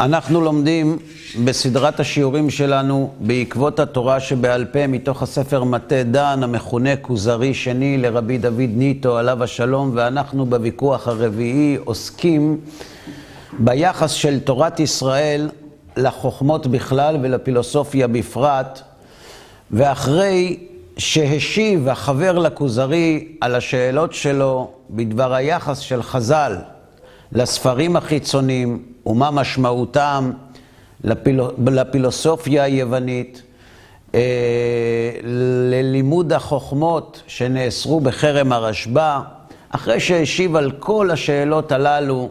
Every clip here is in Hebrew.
אנחנו לומדים בסדרת השיעורים שלנו בעקבות התורה שבעל פה מתוך הספר מטה דן המכונה כוזרי שני לרבי דוד ניטו עליו השלום ואנחנו בוויכוח הרביעי עוסקים ביחס של תורת ישראל לחוכמות בכלל ולפילוסופיה בפרט ואחרי שהשיב החבר לכוזרי על השאלות שלו בדבר היחס של חז"ל לספרים החיצוניים ומה משמעותם לפיל... לפילוסופיה היוונית, אה, ללימוד החוכמות שנאסרו בחרם הרשב"א, אחרי שהשיב על כל השאלות הללו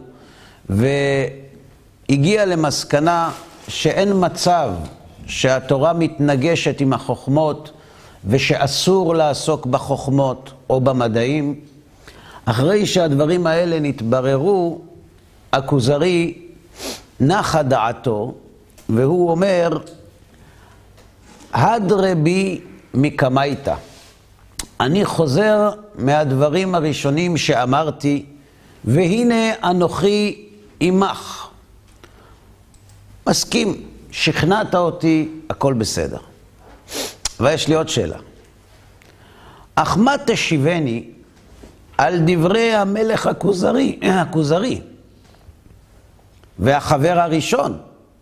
והגיע למסקנה שאין מצב שהתורה מתנגשת עם החוכמות ושאסור לעסוק בחוכמות או במדעים, אחרי שהדברים האלה נתבררו, הכוזרי נחה דעתו, והוא אומר, הדרבי מקמייתא. אני חוזר מהדברים הראשונים שאמרתי, והנה אנוכי עמך. מסכים, שכנעת אותי, הכל בסדר. ויש לי עוד שאלה. אך מה תשיבני על דברי המלך הכוזרי, הכוזרי והחבר הראשון,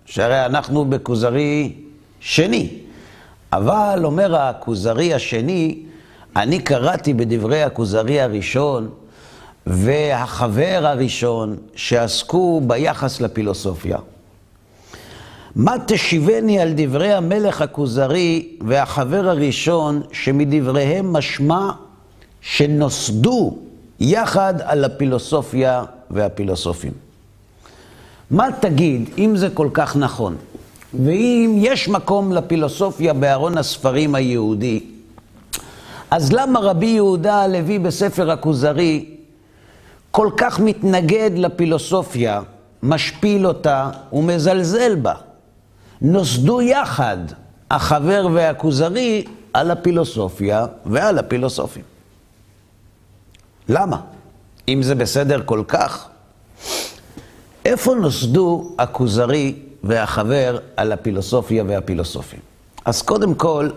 שהרי אנחנו בכוזרי שני. אבל אומר הכוזרי השני, אני קראתי בדברי הכוזרי הראשון והחבר הראשון שעסקו ביחס לפילוסופיה. מה תשיבני על דברי המלך הכוזרי והחבר הראשון שמדבריהם משמע שנוסדו יחד על הפילוסופיה והפילוסופים. מה תגיד אם זה כל כך נכון, ואם יש מקום לפילוסופיה בארון הספרים היהודי, אז למה רבי יהודה הלוי בספר הכוזרי כל כך מתנגד לפילוסופיה, משפיל אותה ומזלזל בה? נוסדו יחד החבר והכוזרי על הפילוסופיה ועל הפילוסופים. למה? אם זה בסדר כל כך, איפה נוסדו הכוזרי והחבר על הפילוסופיה והפילוסופים? אז קודם כל,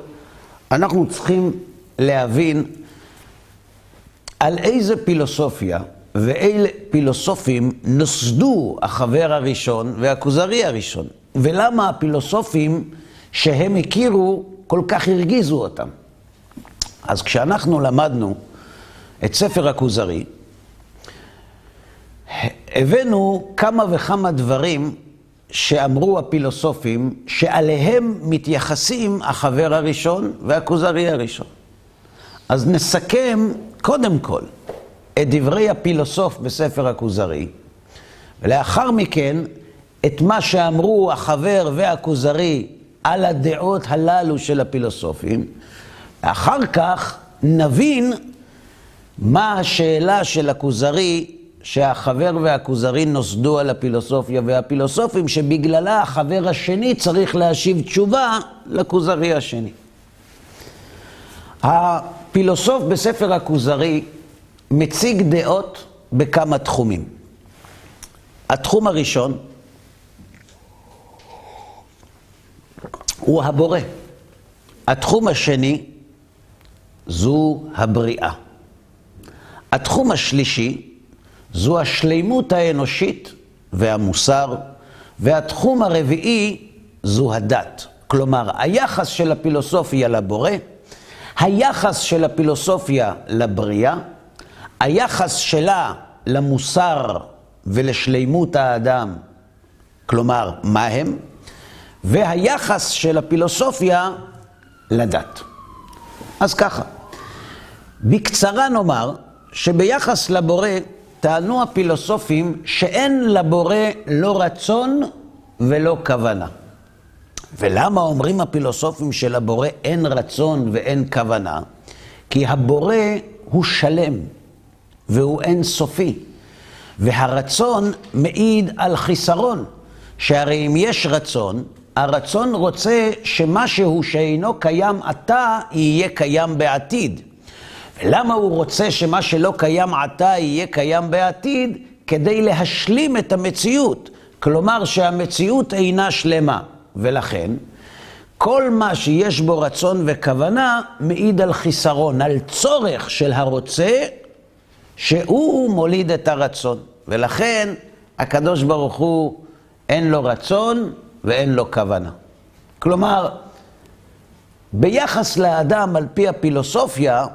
אנחנו צריכים להבין על איזה פילוסופיה ואילו פילוסופים נוסדו החבר הראשון והכוזרי הראשון, ולמה הפילוסופים שהם הכירו כל כך הרגיזו אותם. אז כשאנחנו למדנו את ספר הכוזרי, הבאנו כמה וכמה דברים שאמרו הפילוסופים, שעליהם מתייחסים החבר הראשון והכוזרי הראשון. אז נסכם קודם כל את דברי הפילוסוף בספר הכוזרי, ולאחר מכן את מה שאמרו החבר והכוזרי על הדעות הללו של הפילוסופים. אחר כך נבין מה השאלה של הכוזרי שהחבר והכוזרי נוסדו על הפילוסופיה והפילוסופים, שבגללה החבר השני צריך להשיב תשובה לכוזרי השני. הפילוסוף בספר הכוזרי מציג דעות בכמה תחומים. התחום הראשון הוא הבורא. התחום השני זו הבריאה. התחום השלישי זו השלימות האנושית והמוסר, והתחום הרביעי זו הדת. כלומר, היחס של הפילוסופיה לבורא, היחס של הפילוסופיה לבריאה, היחס שלה למוסר ולשלימות האדם, כלומר, מה הם, והיחס של הפילוסופיה לדת. אז ככה, בקצרה נאמר שביחס לבורא טענו הפילוסופים שאין לבורא לא רצון ולא כוונה. ולמה אומרים הפילוסופים שלבורא אין רצון ואין כוונה? כי הבורא הוא שלם והוא אין סופי. והרצון מעיד על חיסרון, שהרי אם יש רצון, הרצון רוצה שמשהו שאינו קיים עתה יהיה קיים בעתיד. ולמה הוא רוצה שמה שלא קיים עתה יהיה קיים בעתיד? כדי להשלים את המציאות. כלומר שהמציאות אינה שלמה, ולכן כל מה שיש בו רצון וכוונה מעיד על חיסרון, על צורך של הרוצה, שהוא מוליד את הרצון. ולכן הקדוש ברוך הוא אין לו רצון ואין לו כוונה. כלומר, ביחס לאדם על פי הפילוסופיה,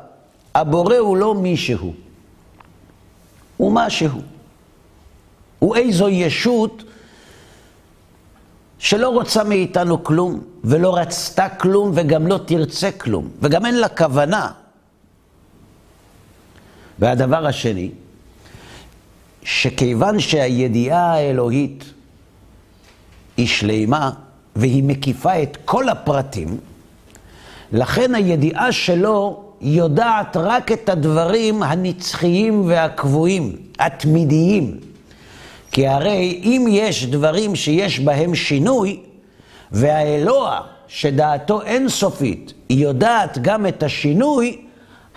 הבורא הוא לא מישהו, הוא משהו. הוא איזו ישות שלא רוצה מאיתנו כלום, ולא רצתה כלום, וגם לא תרצה כלום, וגם אין לה כוונה. והדבר השני, שכיוון שהידיעה האלוהית היא שלימה, והיא מקיפה את כל הפרטים, לכן הידיעה שלו יודעת רק את הדברים הנצחיים והקבועים, התמידיים. כי הרי אם יש דברים שיש בהם שינוי, והאלוה, שדעתו אינסופית, היא יודעת גם את השינוי,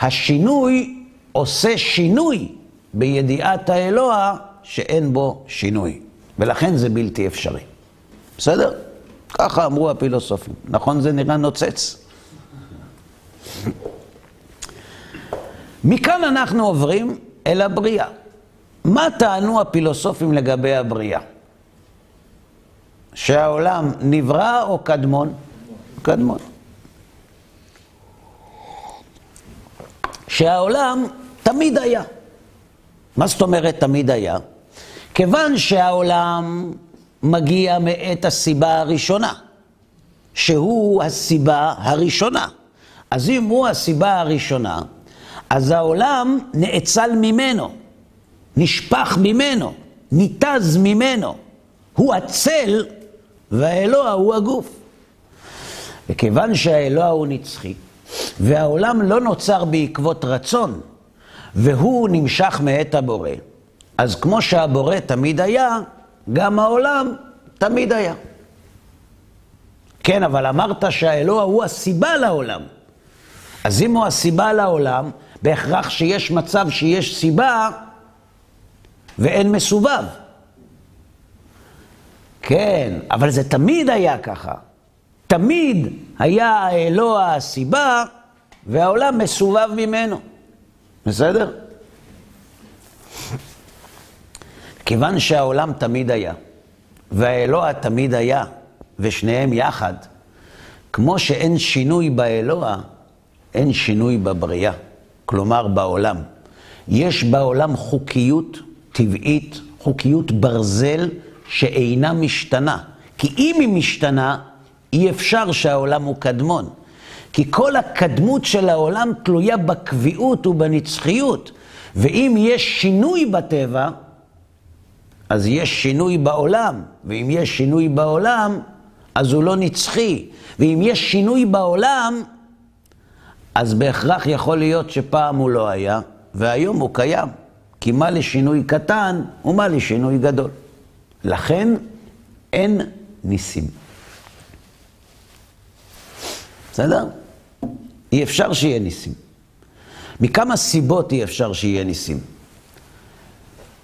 השינוי עושה שינוי בידיעת האלוה שאין בו שינוי. ולכן זה בלתי אפשרי. בסדר? ככה אמרו הפילוסופים. נכון זה נראה נוצץ? מכאן אנחנו עוברים אל הבריאה. מה טענו הפילוסופים לגבי הבריאה? שהעולם נברא או קדמון? קדמון. שהעולם תמיד היה. מה זאת אומרת תמיד היה? כיוון שהעולם מגיע מאת הסיבה הראשונה, שהוא הסיבה הראשונה. אז אם הוא הסיבה הראשונה, אז העולם נאצל ממנו. נשפך ממנו, ניתז ממנו. הוא הצל והאלוה הוא הגוף. וכיוון שהאלוה הוא נצחי, והעולם לא נוצר בעקבות רצון, והוא נמשך מאת הבורא, אז כמו שהבורא תמיד היה, גם העולם תמיד היה. כן, אבל אמרת שהאלוה הוא הסיבה לעולם. אז אם הוא הסיבה לעולם, בהכרח שיש מצב שיש סיבה ואין מסובב. כן, אבל זה תמיד היה ככה. תמיד היה האלוה הסיבה, והעולם מסובב ממנו. בסדר? כיוון שהעולם תמיד היה, והאלוה תמיד היה, ושניהם יחד, כמו שאין שינוי באלוה, אין שינוי בבריאה, כלומר בעולם. יש בעולם חוקיות טבעית, חוקיות ברזל שאינה משתנה. כי אם היא משתנה, אי אפשר שהעולם הוא קדמון. כי כל הקדמות של העולם תלויה בקביעות ובנצחיות. ואם יש שינוי בטבע, אז יש שינוי בעולם. ואם יש שינוי בעולם, אז הוא לא נצחי. ואם יש שינוי בעולם, אז בהכרח יכול להיות שפעם הוא לא היה, והיום הוא קיים. כי מה לשינוי קטן ומה לשינוי גדול. לכן אין ניסים. בסדר? אי אפשר שיהיה ניסים. מכמה סיבות אי אפשר שיהיה ניסים.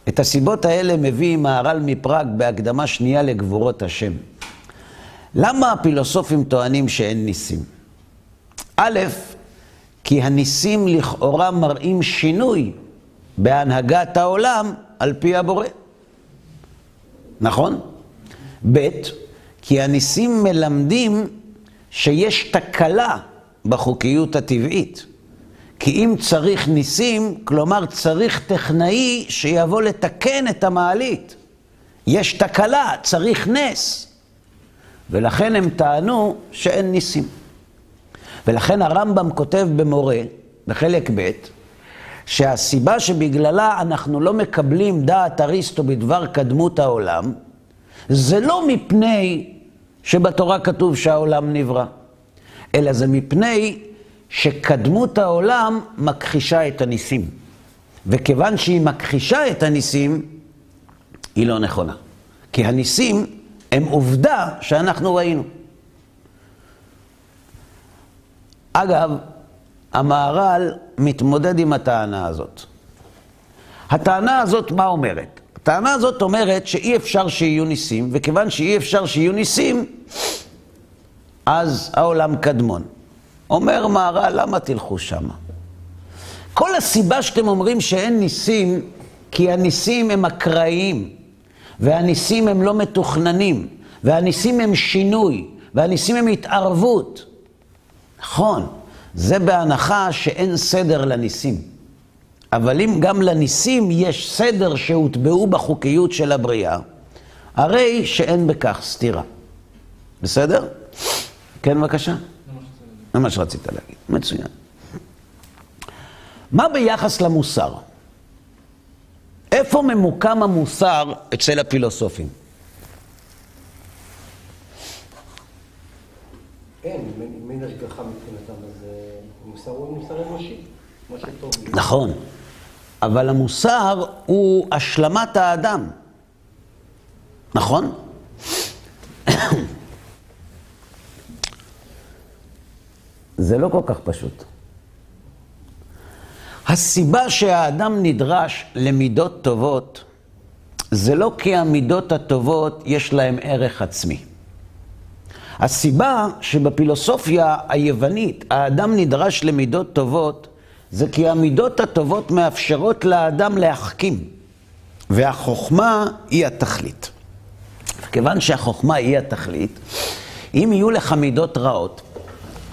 את הסיבות האלה מביא מהר"ל מפראג בהקדמה שנייה לגבורות השם. למה הפילוסופים טוענים שאין ניסים? א', כי הניסים לכאורה מראים שינוי בהנהגת העולם על פי הבורא. נכון? ב', כי הניסים מלמדים שיש תקלה בחוקיות הטבעית. כי אם צריך ניסים, כלומר צריך טכנאי שיבוא לתקן את המעלית. יש תקלה, צריך נס. ולכן הם טענו שאין ניסים. ולכן הרמב"ם כותב במורה, בחלק ב', שהסיבה שבגללה אנחנו לא מקבלים דעת אריסטו בדבר קדמות העולם, זה לא מפני שבתורה כתוב שהעולם נברא, אלא זה מפני שקדמות העולם מכחישה את הניסים. וכיוון שהיא מכחישה את הניסים, היא לא נכונה. כי הניסים הם עובדה שאנחנו ראינו. אגב, המהר"ל מתמודד עם הטענה הזאת. הטענה הזאת מה אומרת? הטענה הזאת אומרת שאי אפשר שיהיו ניסים, וכיוון שאי אפשר שיהיו ניסים, אז העולם קדמון. אומר מהר"ל, למה תלכו שמה? כל הסיבה שאתם אומרים שאין ניסים, כי הניסים הם אקראיים, והניסים הם לא מתוכננים, והניסים הם שינוי, והניסים הם התערבות. נכון, זה בהנחה שאין סדר לניסים. אבל אם גם לניסים יש סדר שהוטבעו בחוקיות של הבריאה, הרי שאין בכך סתירה. בסדר? כן, בבקשה. זה מה שרצית להגיד. מצוין. מה ביחס למוסר? איפה ממוקם המוסר אצל הפילוסופים? אין, אם אין השגחה מבחינתם, אז אה, מוסר הוא מוסר אנושי, מה שטוב. נכון, אבל המוסר הוא השלמת האדם, נכון? זה לא כל כך פשוט. הסיבה שהאדם נדרש למידות טובות, זה לא כי המידות הטובות יש להן ערך עצמי. הסיבה שבפילוסופיה היוונית האדם נדרש למידות טובות, זה כי המידות הטובות מאפשרות לאדם להחכים, והחוכמה היא התכלית. כיוון שהחוכמה היא התכלית, אם יהיו לך מידות רעות,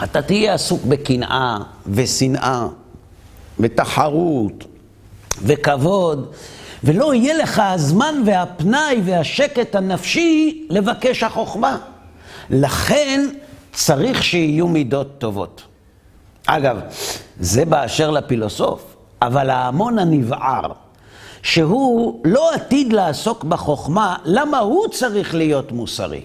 אתה תהיה עסוק בקנאה ושנאה ותחרות וכבוד, ולא יהיה לך הזמן והפנאי והשקט הנפשי לבקש החוכמה. לכן צריך שיהיו מידות טובות. אגב, זה באשר לפילוסוף, אבל ההמון הנבער, שהוא לא עתיד לעסוק בחוכמה, למה הוא צריך להיות מוסרי?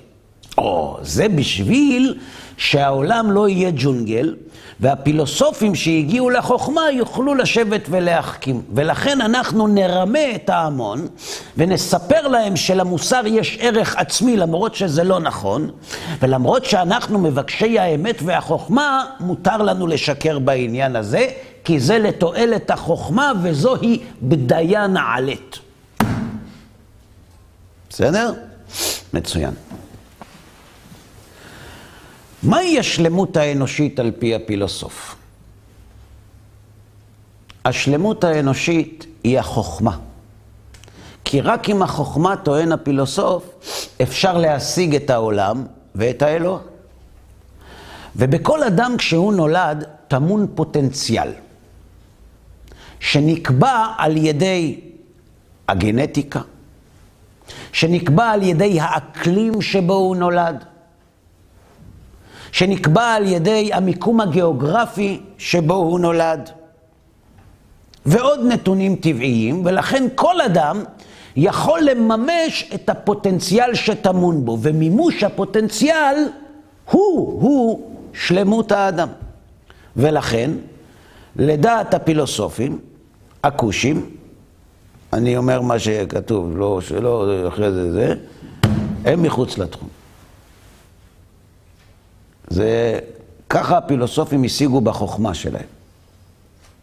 או, זה בשביל שהעולם לא יהיה ג'ונגל, והפילוסופים שהגיעו לחוכמה יוכלו לשבת ולהחכים. ולכן אנחנו נרמה את ההמון ונספר להם שלמוסר יש ערך עצמי למרות שזה לא נכון, ולמרות שאנחנו מבקשי האמת והחוכמה, מותר לנו לשקר בעניין הזה, כי זה לתועלת החוכמה וזוהי בדיה נעלית. בסדר? מצוין. מהי השלמות האנושית על פי הפילוסוף? השלמות האנושית היא החוכמה. כי רק עם החוכמה, טוען הפילוסוף, אפשר להשיג את העולם ואת האלוה. ובכל אדם כשהוא נולד טמון פוטנציאל, שנקבע על ידי הגנטיקה, שנקבע על ידי האקלים שבו הוא נולד, שנקבע על ידי המיקום הגיאוגרפי שבו הוא נולד. ועוד נתונים טבעיים, ולכן כל אדם יכול לממש את הפוטנציאל שטמון בו, ומימוש הפוטנציאל הוא, הוא שלמות האדם. ולכן, לדעת הפילוסופים, הכושים, אני אומר מה שכתוב, לא שלא, אחרי זה זה, הם מחוץ לתחום. זה, ככה הפילוסופים השיגו בחוכמה שלהם.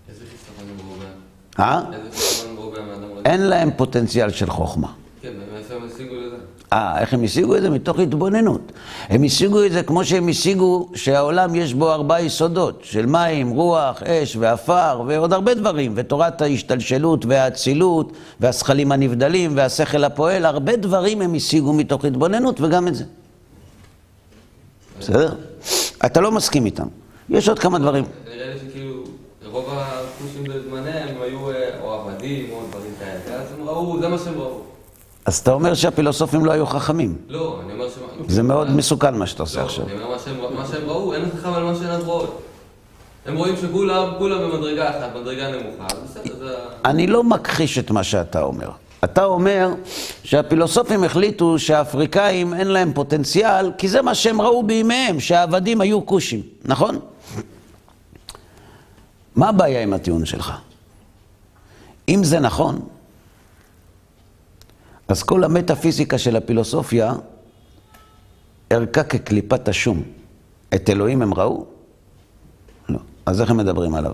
איזה חיסרון בהם? אה? איזה חיסרון? אין להם פוטנציאל של חוכמה. כן, הם השיגו? אה, איך הם השיגו את זה? מתוך התבוננות. הם השיגו את זה כמו שהם השיגו שהעולם יש בו ארבעה יסודות, של מים, רוח, אש ועפר, ועוד הרבה דברים, ותורת ההשתלשלות והאצילות, והשכלים הנבדלים, והשכל הפועל, הרבה דברים הם השיגו מתוך התבוננות, וגם את זה. בסדר? אתה לא מסכים איתם. יש עוד כמה דברים. נראה לי שכאילו, רוב הכושים בזמניהם הם היו אה, או עבדים או דברים כאלה, אז הם ראו, זה מה שהם ראו. אז אתה אומר שהפילוסופים לא היו חכמים. לא, אני אומר ש... זה מאוד מסוכן מה שאתה עושה לא, עכשיו. אני אומר מה שהם- ראו, אין חכם על מה שהן רואות. הם רואים שכולם, כולם במדרגה אחת, מדרגה נמוכה, בסדר, זה... אני לא מכחיש את מה שאתה אומר. אתה אומר שהפילוסופים החליטו שהאפריקאים אין להם פוטנציאל, כי זה מה שהם ראו בימיהם, שהעבדים היו כושים, נכון? מה הבעיה עם הטיעון שלך? אם זה נכון, אז כל המטאפיזיקה של הפילוסופיה ערכה כקליפת השום. את אלוהים הם ראו? לא. אז איך הם מדברים עליו?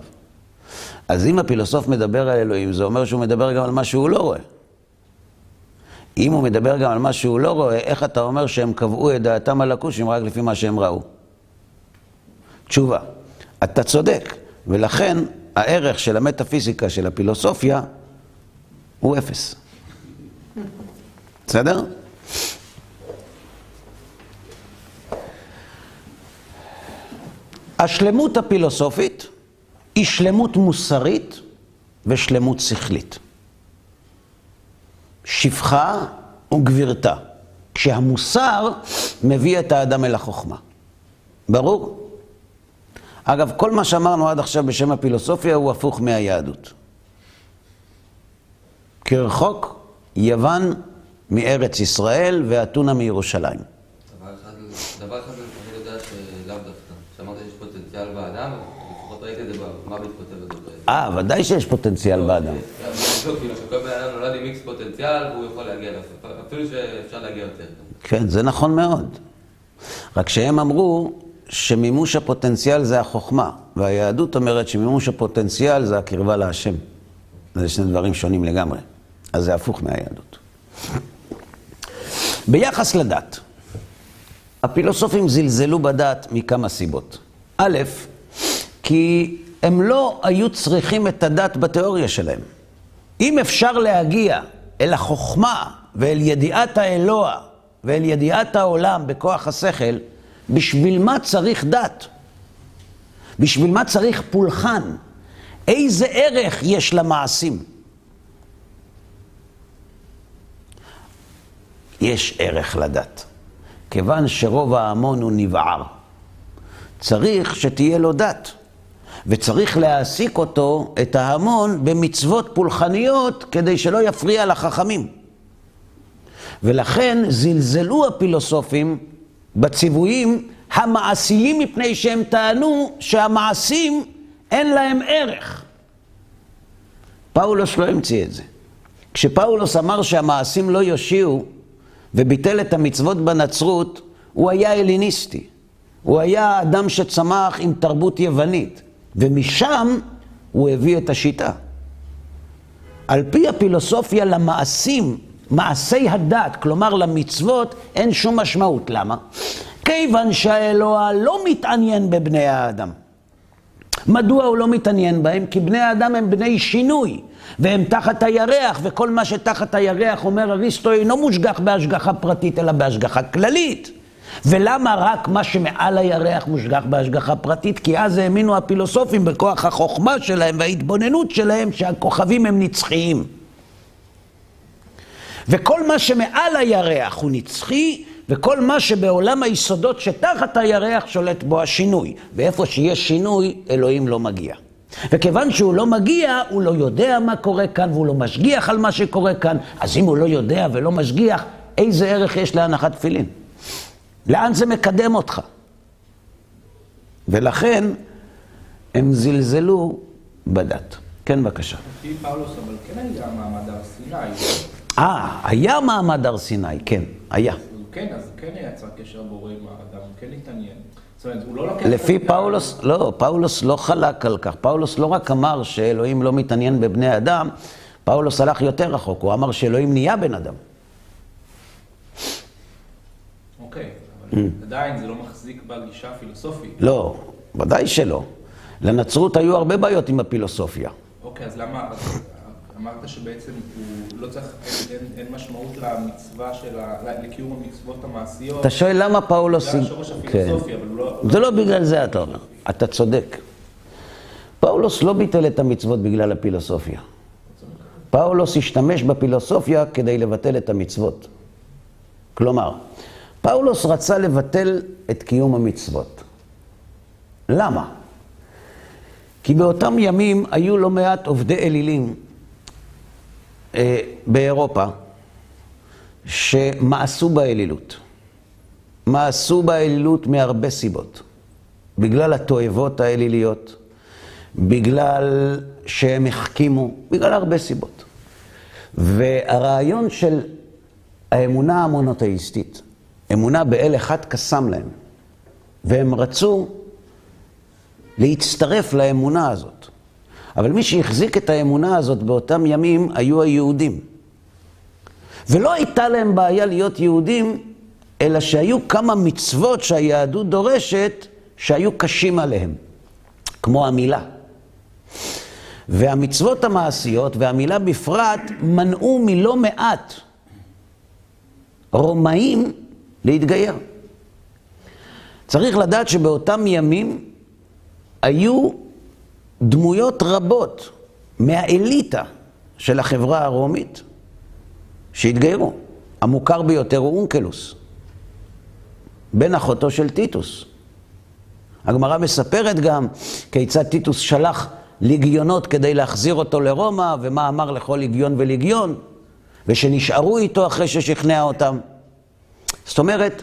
אז אם הפילוסוף מדבר על אלוהים, זה אומר שהוא מדבר גם על מה שהוא לא רואה. אם הוא מדבר גם על מה שהוא לא רואה, איך אתה אומר שהם קבעו את דעתם על הכושים רק לפי מה שהם ראו? תשובה, אתה צודק, ולכן הערך של המטאפיזיקה, של הפילוסופיה, הוא אפס. בסדר? השלמות הפילוסופית היא שלמות מוסרית ושלמות שכלית. שפחה וגבירתה, כשהמוסר מביא את האדם אל החוכמה. ברור? אגב, כל מה שאמרנו עד עכשיו בשם הפילוסופיה הוא הפוך מהיהדות. כרחוק יוון מארץ ישראל ואתונה מירושלים. דבר אחד, דבר אחד אני יודע שלאו דווקא. שאמרת שיש פוטנציאל באדם, לפחות ראיתי את זה במוות כותב את זה. אה, ודאי שיש פוטנציאל באדם. לא, כאילו שכל בן אדם נולד עם איקס פוטנציאל והוא יכול להגיע לסוף, אפילו שאפשר להגיע יותר. כן, זה נכון מאוד. רק שהם אמרו שמימוש הפוטנציאל זה החוכמה, והיהדות אומרת שמימוש הפוטנציאל זה הקרבה להשם. זה שני דברים שונים לגמרי. אז זה הפוך מהיהדות. ביחס לדת, הפילוסופים זלזלו בדת מכמה סיבות. א', כי הם לא היו צריכים את הדת בתיאוריה שלהם. אם אפשר להגיע אל החוכמה ואל ידיעת האלוה ואל ידיעת העולם בכוח השכל, בשביל מה צריך דת? בשביל מה צריך פולחן? איזה ערך יש למעשים? יש ערך לדת. כיוון שרוב ההמון הוא נבער. צריך שתהיה לו דת, וצריך להעסיק אותו, את ההמון, במצוות פולחניות, כדי שלא יפריע לחכמים. ולכן זלזלו הפילוסופים בציוויים המעשיים, מפני שהם טענו שהמעשים אין להם ערך. פאולוס לא המציא את זה. כשפאולוס אמר שהמעשים לא יושיעו, וביטל את המצוות בנצרות, הוא היה הליניסטי. הוא היה אדם שצמח עם תרבות יוונית, ומשם הוא הביא את השיטה. על פי הפילוסופיה למעשים, מעשי הדת, כלומר למצוות, אין שום משמעות. למה? כיוון שהאלוה לא מתעניין בבני האדם. מדוע הוא לא מתעניין בהם? כי בני האדם הם בני שינוי. והם תחת הירח, וכל מה שתחת הירח, אומר אריסטו, אינו מושגח בהשגחה פרטית, אלא בהשגחה כללית. ולמה רק מה שמעל הירח מושגח בהשגחה פרטית? כי אז האמינו הפילוסופים בכוח החוכמה שלהם וההתבוננות שלהם שהכוכבים הם נצחיים. וכל מה שמעל הירח הוא נצחי, וכל מה שבעולם היסודות שתחת הירח שולט בו השינוי. ואיפה שיש שינוי, אלוהים לא מגיע. וכיוון שהוא לא מגיע, הוא לא יודע מה קורה כאן, והוא לא משגיח על מה שקורה כאן, אז אם הוא לא יודע ולא משגיח, איזה ערך יש להנחת תפילין? לאן זה מקדם אותך? ולכן הם זלזלו בדת. כן, בבקשה. לפי פאולוס, אבל כן היה מעמד הר סיני. אה, היה מעמד הר סיני, כן, היה. אז כן, אז כן יצר קשר בורא עם האדם, כן התעניין. זאת אומרת, הוא לא לוקח... לפי פאולוס, לא, פאולוס לא חלק על כך. פאולוס לא רק אמר שאלוהים לא מתעניין בבני אדם, פאולוס הלך יותר רחוק, הוא אמר שאלוהים נהיה בן אדם. אוקיי. אבל עדיין זה לא מחזיק בגישה הפילוסופית. לא, ודאי שלא. לנצרות היו הרבה בעיות עם הפילוסופיה. אוקיי, אז למה... אמרת שבעצם הוא לא צריך... אין- אין- אין משמעות למצווה של ה... לקיום המצוות המעשיות. אתה שואל למה פאולוס... זה השורש כן. הפילוסופי, אבל הוא לא... זה לא בגלל זה, אתה אומר. אתה צודק. פאולוס לא ביטל את המצוות בגלל הפילוסופיה. פאולוס השתמש בפילוסופיה כדי לבטל את המצוות. כלומר, פאולוס רצה לבטל את קיום המצוות. למה? כי באותם ימים היו לא מעט עובדי אלילים אה, באירופה שמאסו באלילות. מאסו באלילות מהרבה סיבות. בגלל התועבות האליליות, בגלל שהם החכימו, בגלל הרבה סיבות. והרעיון של האמונה המונותאיסטית, אמונה באל אחד קסם להם, והם רצו להצטרף לאמונה הזאת. אבל מי שהחזיק את האמונה הזאת באותם ימים היו היהודים. ולא הייתה להם בעיה להיות יהודים, אלא שהיו כמה מצוות שהיהדות דורשת, שהיו קשים עליהם, כמו המילה. והמצוות המעשיות, והמילה בפרט, מנעו מלא מעט רומאים להתגייר. צריך לדעת שבאותם ימים היו דמויות רבות מהאליטה של החברה הרומית שהתגיירו. המוכר ביותר הוא אונקלוס, בן אחותו של טיטוס. הגמרא מספרת גם כיצד טיטוס שלח ליגיונות כדי להחזיר אותו לרומא, ומה אמר לכל ליגיון וליגיון, ושנשארו איתו אחרי ששכנע אותם. זאת אומרת,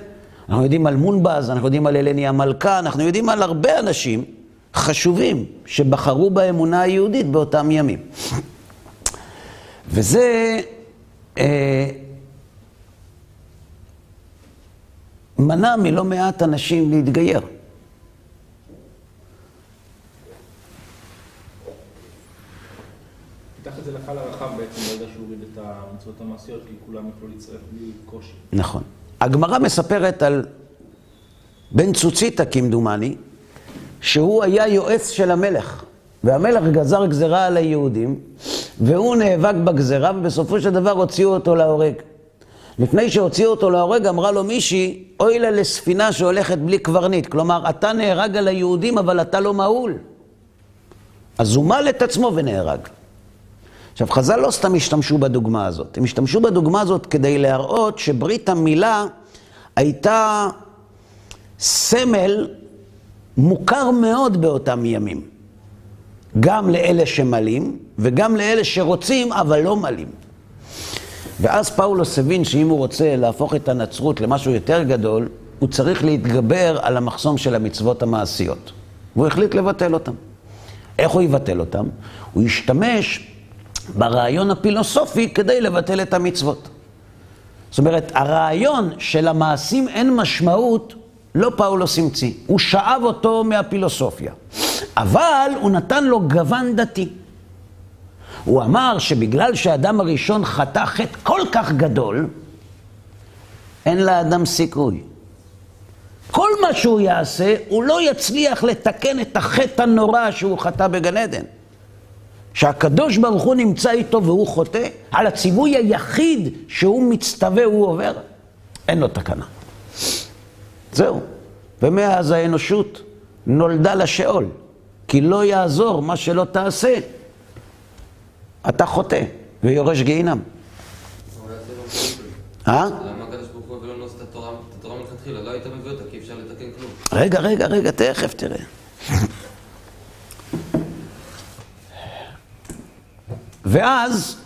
אנחנו יודעים על מונבז, אנחנו יודעים על אלני המלכה, אנחנו יודעים על הרבה אנשים חשובים שבחרו באמונה היהודית באותם ימים. וזה אה, מנע מלא מעט אנשים להתגייר. פיתח את זה לקהל הרחב בעצם ברגע שהוא הוריד את המצוות המעשיות, כי כולם יוכלו להצטרף בלי קושי. נכון. הגמרא מספרת על בן צוציתא, כמדומני, שהוא היה יועץ של המלך, והמלך גזר גזרה על היהודים, והוא נאבק בגזרה, ובסופו של דבר הוציאו אותו להורג. לפני שהוציאו אותו להורג, אמרה לו מישהי, אוי לה לספינה שהולכת בלי קברניט. כלומר, אתה נהרג על היהודים, אבל אתה לא מהול. אז הוא מל את עצמו ונהרג. עכשיו, חז"ל לא סתם השתמשו בדוגמה הזאת, הם השתמשו בדוגמה הזאת כדי להראות שברית המילה הייתה סמל מוכר מאוד באותם ימים. גם לאלה שמלים וגם לאלה שרוצים אבל לא מלים. ואז פאולוס הבין שאם הוא רוצה להפוך את הנצרות למשהו יותר גדול, הוא צריך להתגבר על המחסום של המצוות המעשיות. והוא החליט לבטל אותם. איך הוא יבטל אותם? הוא ישתמש ברעיון הפילוסופי כדי לבטל את המצוות. זאת אומרת, הרעיון של המעשים אין משמעות, לא פאולוס המציא, הוא שאב אותו מהפילוסופיה. אבל הוא נתן לו גוון דתי. הוא אמר שבגלל שהאדם הראשון חטא חטא כל כך גדול, אין לאדם סיכוי. כל מה שהוא יעשה, הוא לא יצליח לתקן את החטא הנורא שהוא חטא בגן עדן. שהקדוש ברוך הוא נמצא איתו והוא חוטא, על הציווי היחיד שהוא מצטווה, הוא עובר, אין לו תקנה. זהו. ומאז האנושות נולדה לשאול, כי לא יעזור מה שלא תעשה, אתה חוטא ויורש גיהינם. אה? למה הקדוש ברוך הוא נוסע את התורה מלכתחילה? היית מביא אותה, כי אי אפשר לתקן כלום. רגע, רגע, רגע, תכף תראה. ואז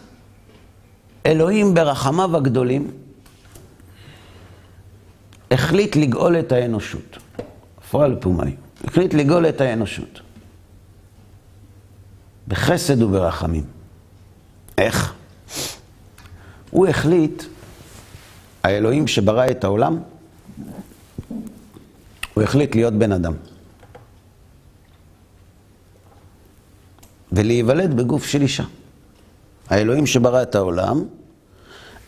אלוהים ברחמיו הגדולים החליט לגאול את האנושות. פועל פומאי. החליט לגאול את האנושות. בחסד וברחמים. איך? הוא החליט, האלוהים שברא את העולם, הוא החליט להיות בן אדם. ולהיוולד בגוף של אישה. האלוהים שברא את העולם,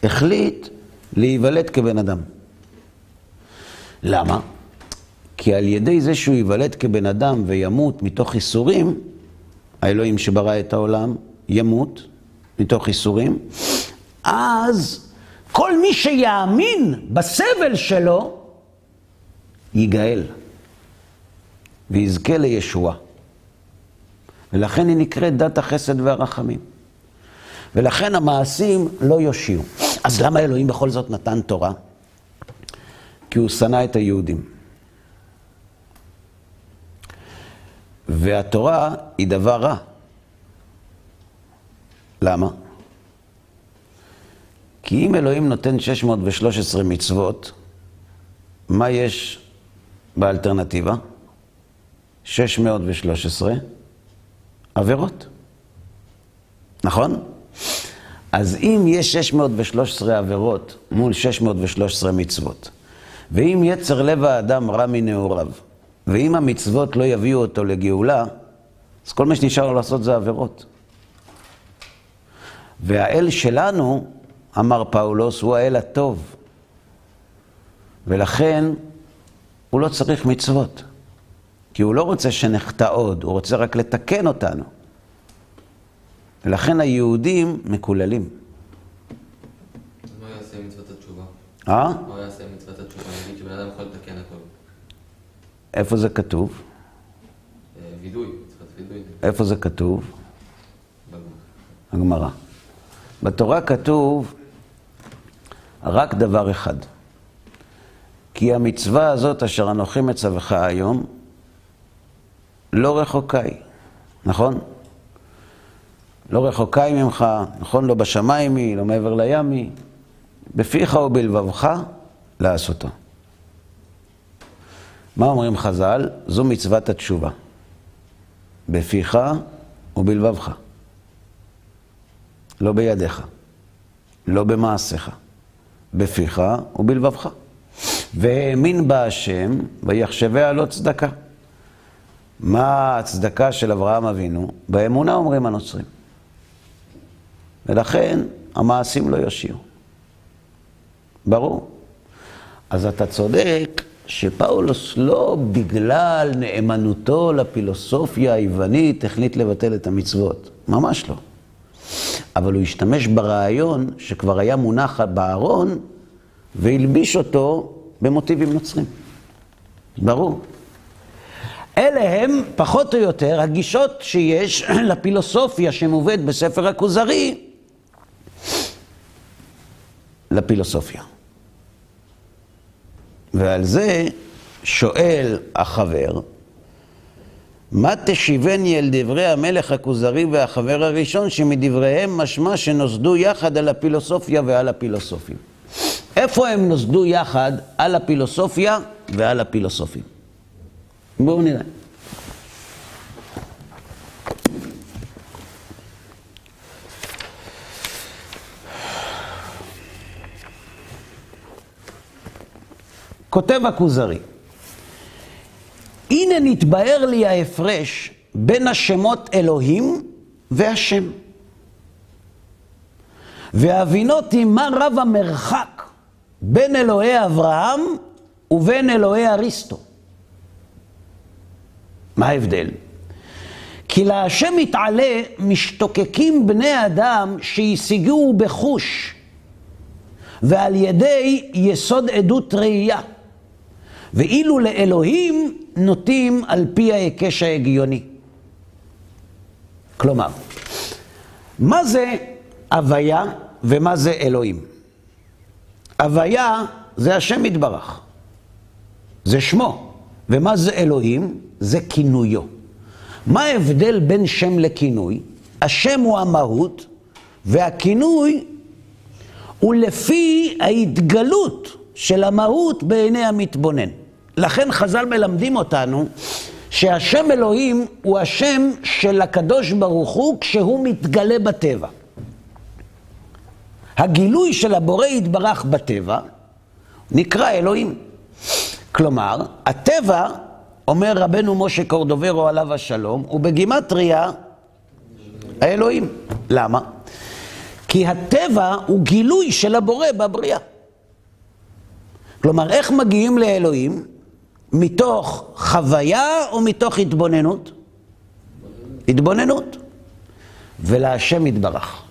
החליט להיוולד כבן אדם. למה? כי על ידי זה שהוא ייוולד כבן אדם וימות מתוך ייסורים, האלוהים שברא את העולם ימות מתוך ייסורים, אז כל מי שיאמין בסבל שלו, ייגאל ויזכה לישועה. ולכן היא נקראת דת החסד והרחמים. ולכן המעשים לא יושיעו. אז למה אלוהים בכל זאת נתן תורה? כי הוא שנא את היהודים. והתורה היא דבר רע. למה? כי אם אלוהים נותן 613 מצוות, מה יש באלטרנטיבה? 613 עבירות. נכון? אז אם יש 613 עבירות מול 613 מצוות, ואם יצר לב האדם רע מנעוריו, ואם המצוות לא יביאו אותו לגאולה, אז כל מה שנשאר לו לעשות זה עבירות. והאל שלנו אמר פאולוס, הוא האל הטוב. ולכן הוא לא צריך מצוות. כי הוא לא רוצה שנחטא עוד, הוא רוצה רק לתקן אותנו. ולכן היהודים מקוללים. מה יעשה מצוות התשובה? אה? מה יעשה עם מצוות התשובה? נגיד שבן אדם יכול לתקן הכל. איפה זה כתוב? אה, וידוי, מצוות וידוי. איפה זה כתוב? הגמרא. בתורה כתוב רק דבר אחד. כי המצווה הזאת אשר אנוכי מצווך היום, לא רחוקה היא, נכון? לא רחוקה היא ממך, נכון? לא בשמיים היא, לא מעבר לים היא. בפיך ובלבבך לעשותו. מה אומרים חז"ל? זו מצוות התשובה. בפיך ובלבבך. לא בידיך, לא במעשיך, בפיך ובלבבך. והאמין בה השם, ויחשביה לא צדקה. מה הצדקה של אברהם אבינו? באמונה אומרים הנוצרים. ולכן המעשים לא יושיעו. ברור. אז אתה צודק שפאולוס לא בגלל נאמנותו לפילוסופיה היוונית החליט לבטל את המצוות. ממש לא. אבל הוא השתמש ברעיון שכבר היה מונח בארון והלביש אותו במוטיבים נוצרים. ברור. אלה הם, פחות או יותר, הגישות שיש לפילוסופיה שמובאת בספר הכוזרי, לפילוסופיה. ועל זה שואל החבר, מה תשיבני אל דברי המלך הכוזרי והחבר הראשון, שמדבריהם משמע שנוסדו יחד על הפילוסופיה ועל הפילוסופים. איפה הם נוסדו יחד על הפילוסופיה ועל הפילוסופים? בואו נראה. כותב הכוזרי, הנה נתבהר לי ההפרש בין השמות אלוהים והשם. והבינותי מה רב המרחק בין אלוהי אברהם ובין אלוהי אריסטו. מה ההבדל? כי להשם מתעלה משתוקקים בני אדם שהשיגוהו בחוש ועל ידי יסוד עדות ראייה. ואילו לאלוהים נוטים על פי ההיקש ההגיוני. כלומר, מה זה הוויה ומה זה אלוהים? הוויה זה השם יתברך, זה שמו, ומה זה אלוהים? זה כינויו. מה ההבדל בין שם לכינוי? השם הוא המהות, והכינוי הוא לפי ההתגלות של המהות בעיני המתבונן. לכן חז"ל מלמדים אותנו שהשם אלוהים הוא השם של הקדוש ברוך הוא כשהוא מתגלה בטבע. הגילוי של הבורא יתברך בטבע נקרא אלוהים. כלומר, הטבע, אומר רבנו משה קורדוברו עליו השלום, הוא בגימטריה האלוהים. למה? כי הטבע הוא גילוי של הבורא בבריאה. כלומר, איך מגיעים לאלוהים? מתוך חוויה או מתוך התבוננות? התבוננות. ולהשם יתברך.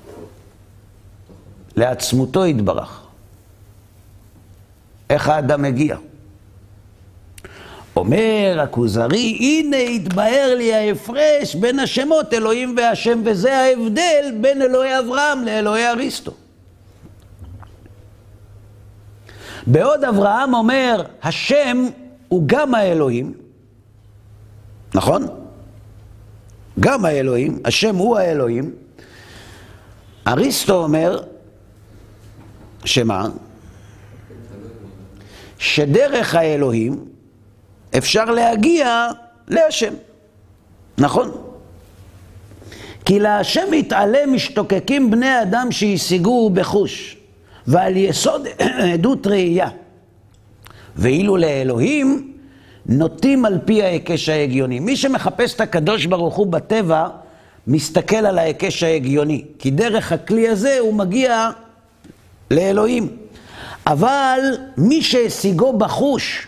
לעצמותו יתברך. איך האדם מגיע? אומר הכוזרי, הנה התבהר לי ההפרש בין השמות אלוהים והשם, וזה ההבדל בין אלוהי אברהם לאלוהי אריסטו. בעוד אברהם אומר, השם הוא גם האלוהים, נכון? גם האלוהים, השם הוא האלוהים. אריסטו אומר, שמה? שדרך האלוהים אפשר להגיע להשם, נכון? כי להשם יתעלה משתוקקים בני אדם שהשיגוהו בחוש, ועל יסוד עדות ראייה. ואילו לאלוהים נוטים על פי ההיקש ההגיוני. מי שמחפש את הקדוש ברוך הוא בטבע, מסתכל על ההיקש ההגיוני. כי דרך הכלי הזה הוא מגיע לאלוהים. אבל מי שהשיגו בחוש,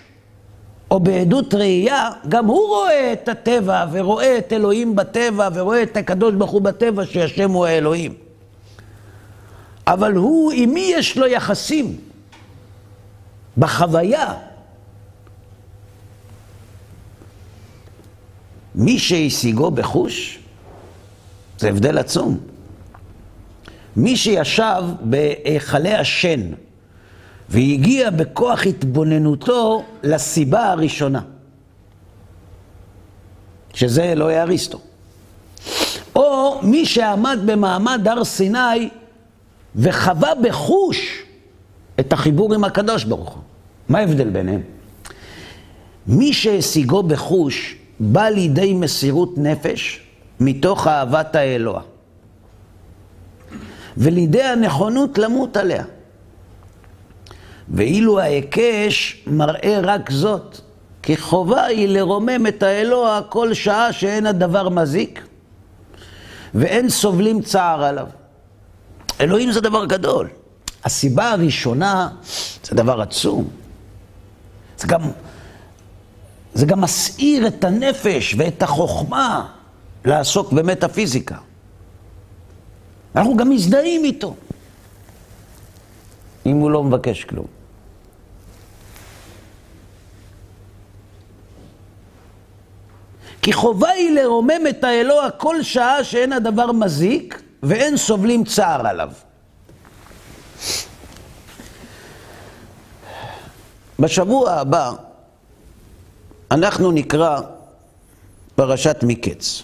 או בעדות ראייה, גם הוא רואה את הטבע, ורואה את אלוהים בטבע, ורואה את הקדוש ברוך הוא בטבע, שהשם הוא האלוהים. אבל הוא, עם מי יש לו יחסים? בחוויה. מי שהשיגו בחוש, זה הבדל עצום. מי שישב בהיכלי השן והגיע בכוח התבוננותו לסיבה הראשונה, שזה אלוהי אריסטו. או מי שעמד במעמד הר סיני וחווה בחוש את החיבור עם הקדוש ברוך הוא. מה ההבדל ביניהם? מי שהשיגו בחוש בא לידי מסירות נפש מתוך אהבת האלוה, ולידי הנכונות למות עליה. ואילו ההיקש מראה רק זאת, כי חובה היא לרומם את האלוה כל שעה שאין הדבר מזיק, ואין סובלים צער עליו. אלוהים זה דבר גדול. הסיבה הראשונה זה דבר עצום. זה גם, זה גם מסעיר את הנפש ואת החוכמה לעסוק במטאפיזיקה. אנחנו גם מזדהים איתו, אם הוא לא מבקש כלום. כי חובה היא לרומם את האלוה כל שעה שאין הדבר מזיק ואין סובלים צער עליו. בשבוע הבא אנחנו נקרא פרשת מקץ.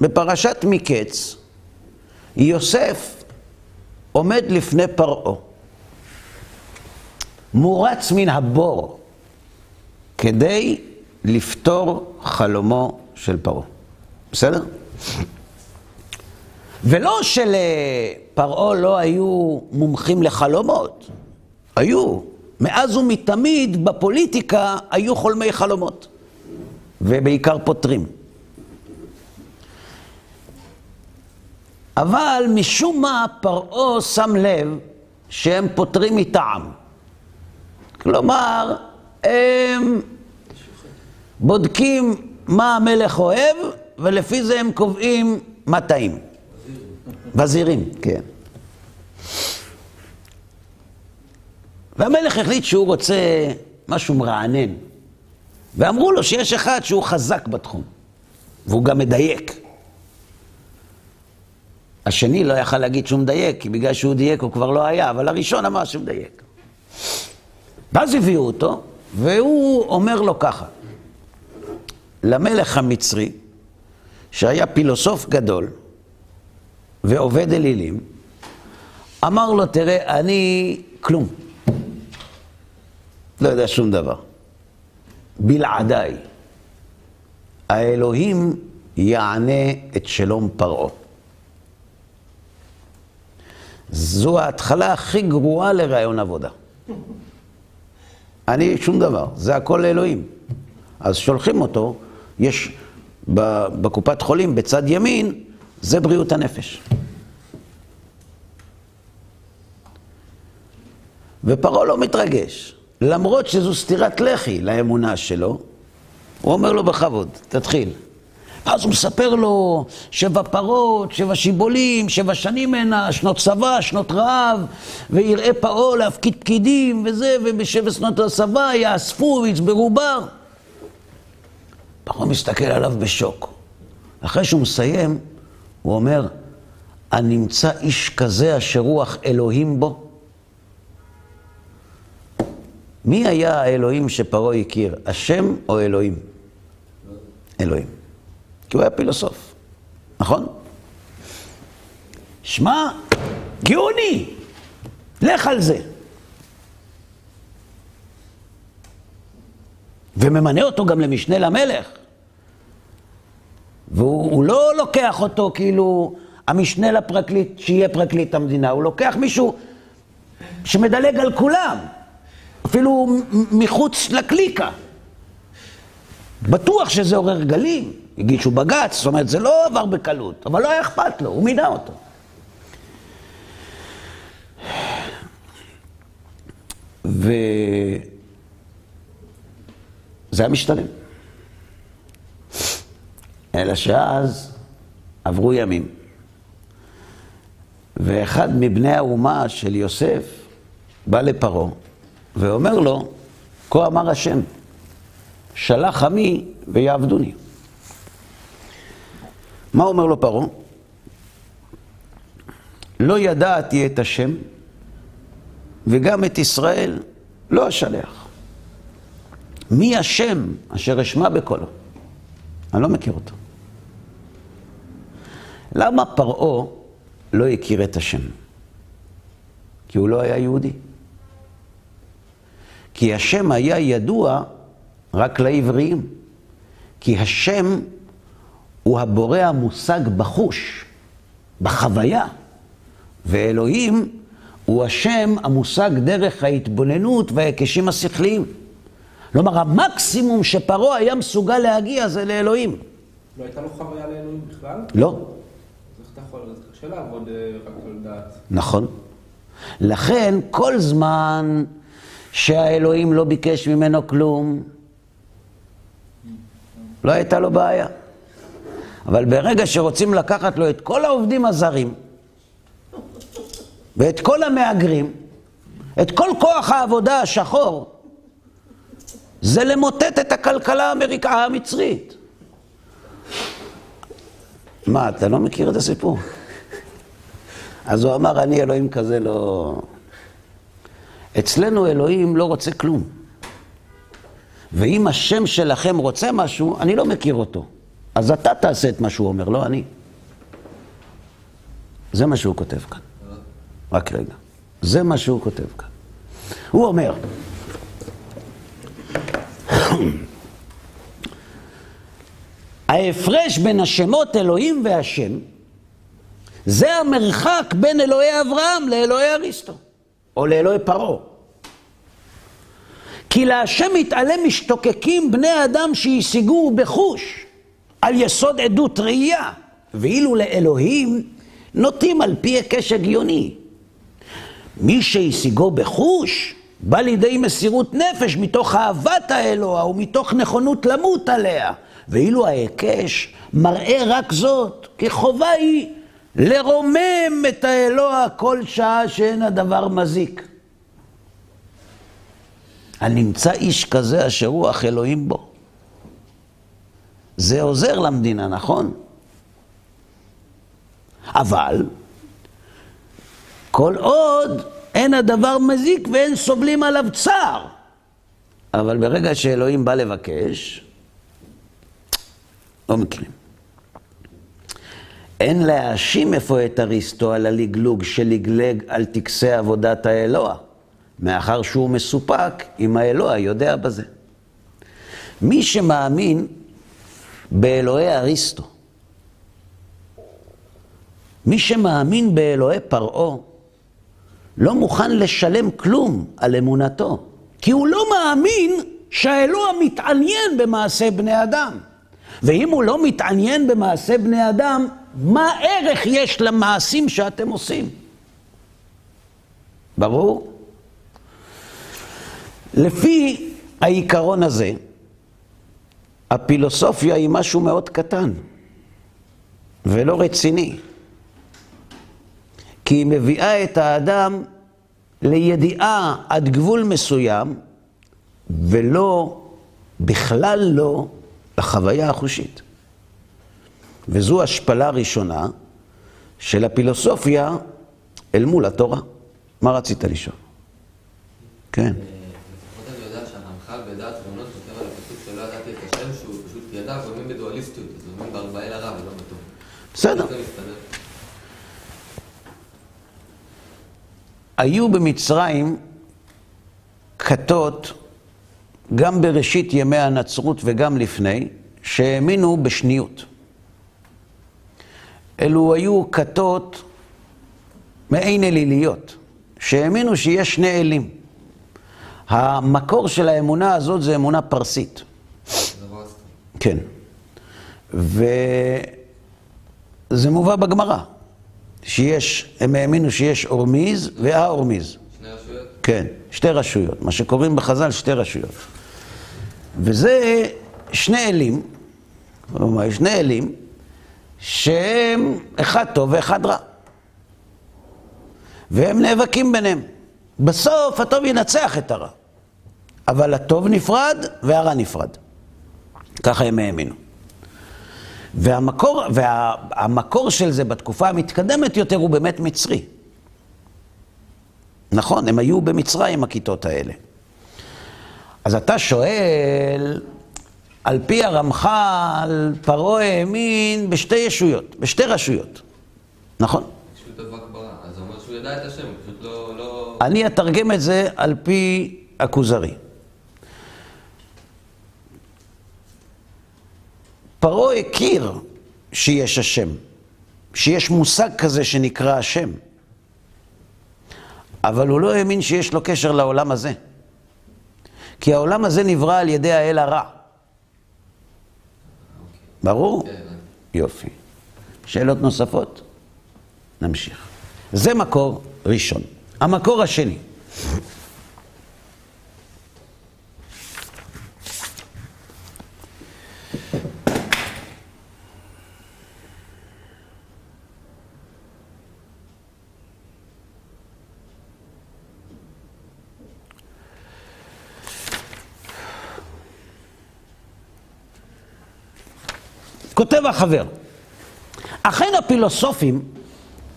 בפרשת מקץ יוסף עומד לפני פרעה, מורץ מן הבור כדי לפתור חלומו של פרעה. בסדר? ולא שלפרעה לא היו מומחים לחלומות, היו. מאז ומתמיד בפוליטיקה היו חולמי חלומות, ובעיקר פותרים. אבל משום מה פרעה שם לב שהם פותרים מטעם. כלומר, הם בודקים מה המלך אוהב, ולפי זה הם קובעים מה טעים. וזירים, כן. והמלך החליט שהוא רוצה משהו מרענן. ואמרו לו שיש אחד שהוא חזק בתחום, והוא גם מדייק. השני לא יכל להגיד שהוא מדייק, כי בגלל שהוא דייק הוא כבר לא היה, אבל הראשון אמר שהוא מדייק. ואז הביאו אותו, והוא אומר לו ככה, למלך המצרי, שהיה פילוסוף גדול ועובד אלילים, אמר לו, תראה, אני כלום. לא יודע שום דבר. בלעדיי. האלוהים יענה את שלום פרעה. זו ההתחלה הכי גרועה לרעיון עבודה. אני שום דבר, זה הכל לאלוהים. אז שולחים אותו, יש בקופת חולים בצד ימין, זה בריאות הנפש. ופרעה לא מתרגש, למרות שזו סטירת לחי לאמונה שלו, הוא אומר לו בכבוד, תתחיל. ואז הוא מספר לו שבע פרות, שבע שיבולים, שבע שנים הנה, שנות צבא, שנות רעב, ויראה פרעה להפקיד פקידים וזה, ובשבע שנות הצבא יאספו ויצברו בר. פרעה מסתכל עליו בשוק. אחרי שהוא מסיים, הוא אומר, הנמצא איש כזה אשר רוח אלוהים בו? מי היה האלוהים שפרעה הכיר, השם או אלוהים? אלוהים. כי הוא היה פילוסוף, נכון? שמע, גאוני, לך על זה. וממנה אותו גם למשנה למלך. והוא לא לוקח אותו כאילו המשנה לפרקליט, שיהיה פרקליט המדינה, הוא לוקח מישהו שמדלג על כולם, אפילו מחוץ לקליקה. בטוח שזה עורר גלים, הגישו בג"ץ, זאת אומרת, זה לא עבר בקלות, אבל לא היה אכפת לו, הוא מינה אותו. וזה היה משתלם. אלא שאז עברו ימים. ואחד מבני האומה של יוסף בא לפרעה ואומר לו, כה אמר השם, שלח עמי ויעבדוני. מה אומר לו פרעה? לא ידעתי את השם, וגם את ישראל לא אשלח. מי השם אשר אשמע בקולו? אני לא מכיר אותו. למה פרעה לא הכיר את השם? כי הוא לא היה יהודי. כי השם היה ידוע רק לעבריים. כי השם הוא הבורא המושג בחוש, בחוויה, ואלוהים הוא השם המושג דרך ההתבוננות וההיקשים השכליים. כלומר, המקסימום שפרעה היה מסוגל להגיע זה לאלוהים. לא הייתה לו חוויה לאלוהים בכלל? לא. אה. נכון. לכן, כל זמן שהאלוהים לא ביקש ממנו כלום, לא הייתה לו בעיה. אבל ברגע שרוצים לקחת לו את כל העובדים הזרים, ואת כל המהגרים, את כל כוח העבודה השחור, זה למוטט את הכלכלה האמריקה המצרית. מה, אתה לא מכיר את הסיפור? אז הוא אמר, אני אלוהים כזה לא... אצלנו אלוהים לא רוצה כלום. ואם השם שלכם רוצה משהו, אני לא מכיר אותו. אז אתה תעשה את מה שהוא אומר, לא אני. זה מה שהוא כותב כאן. רק רגע. זה מה שהוא כותב כאן. הוא אומר, ההפרש בין השמות אלוהים והשם, זה המרחק בין אלוהי אברהם לאלוהי אריסטו, או לאלוהי פרעה. כי להשם מתעלם משתוקקים בני אדם שהשיגוהו בחוש, על יסוד עדות ראייה, ואילו לאלוהים נוטים על פי היקש הגיוני. מי שהשיגו בחוש, בא לידי מסירות נפש מתוך אהבת האלוה ומתוך נכונות למות עליה. ואילו ההיקש מראה רק זאת, כי חובה היא לרומם את האלוה כל שעה שאין הדבר מזיק. הנמצא איש כזה אשר רוח אלוהים בו. זה עוזר למדינה, נכון? אבל כל עוד אין הדבר מזיק ואין סובלים עליו צער. אבל ברגע שאלוהים בא לבקש, לא מכירים. אין להאשים אפוא את אריסטו על הלגלוג שלגלג על טקסי עבודת האלוה, מאחר שהוא מסופק אם האלוה יודע בזה. מי שמאמין באלוהי אריסטו, מי שמאמין באלוהי פרעה, לא מוכן לשלם כלום על אמונתו, כי הוא לא מאמין שהאלוה מתעניין במעשה בני אדם. ואם הוא לא מתעניין במעשה בני אדם, מה ערך יש למעשים שאתם עושים? ברור? לפי העיקרון הזה, הפילוסופיה היא משהו מאוד קטן ולא רציני. כי היא מביאה את האדם לידיעה עד גבול מסוים, ולא, בכלל לא, לחוויה החושית. וזו השפלה ראשונה של הפילוסופיה אל מול התורה. מה רצית לשאול? כן. לפחות אני יודע שהרמח"ל בדעת תבונות כותב על הפסוק שלא ידעתי את השם, שהוא פשוט ידע, ואומרים בדואליסטיות, אז אומרים בארבעי לרע ולא בטוב. בסדר. היו במצרים כתות, גם בראשית ימי הנצרות וגם לפני, שהאמינו בשניות. אלו היו כתות מעין אליליות, שהאמינו שיש שני אלים. המקור של האמונה הזאת זה אמונה פרסית. כן. וזה מובא בגמרא, שיש, הם האמינו שיש אורמיז והאורמיז. שני רשויות? כן, שתי רשויות, מה שקוראים בחז"ל שתי רשויות. וזה שני אלים, כלומר, שני אלים, שהם אחד טוב ואחד רע. והם נאבקים ביניהם. בסוף הטוב ינצח את הרע. אבל הטוב נפרד והרע נפרד. ככה הם האמינו. והמקור, והמקור של זה בתקופה המתקדמת יותר הוא באמת מצרי. נכון, הם היו במצרים, הכיתות האלה. אז אתה שואל, על פי הרמח"ל, פרעה האמין בשתי ישויות, בשתי רשויות. נכון. אני אתרגם את זה על פי הכוזרי. פרעה הכיר שיש השם, שיש מושג כזה שנקרא השם, אבל הוא לא האמין שיש לו קשר לעולם הזה. כי העולם הזה נברא על ידי האל הרע. ברור? כן, יופי. שאלות נוספות? נמשיך. זה מקור ראשון. המקור השני. כותב החבר, אכן הפילוסופים,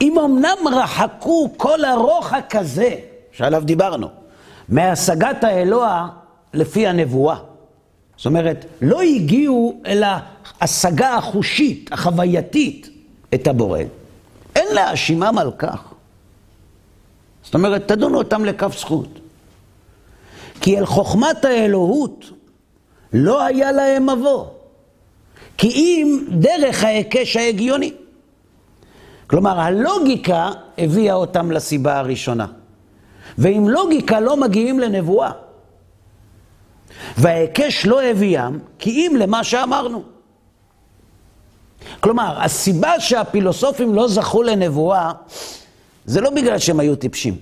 אם אמנם רחקו כל הרוחק הזה, שעליו דיברנו, מהשגת האלוה לפי הנבואה. זאת אומרת, לא הגיעו אל ההשגה החושית, החווייתית, את הבורא. אין להאשימם על כך. זאת אומרת, תדונו אותם לכף זכות. כי אל חוכמת האלוהות לא היה להם מבוא. כי אם דרך ההיקש ההגיוני. כלומר, הלוגיקה הביאה אותם לסיבה הראשונה. ועם לוגיקה לא מגיעים לנבואה. וההיקש לא הביאם כי אם למה שאמרנו. כלומר, הסיבה שהפילוסופים לא זכו לנבואה, זה לא בגלל שהם היו טיפשים.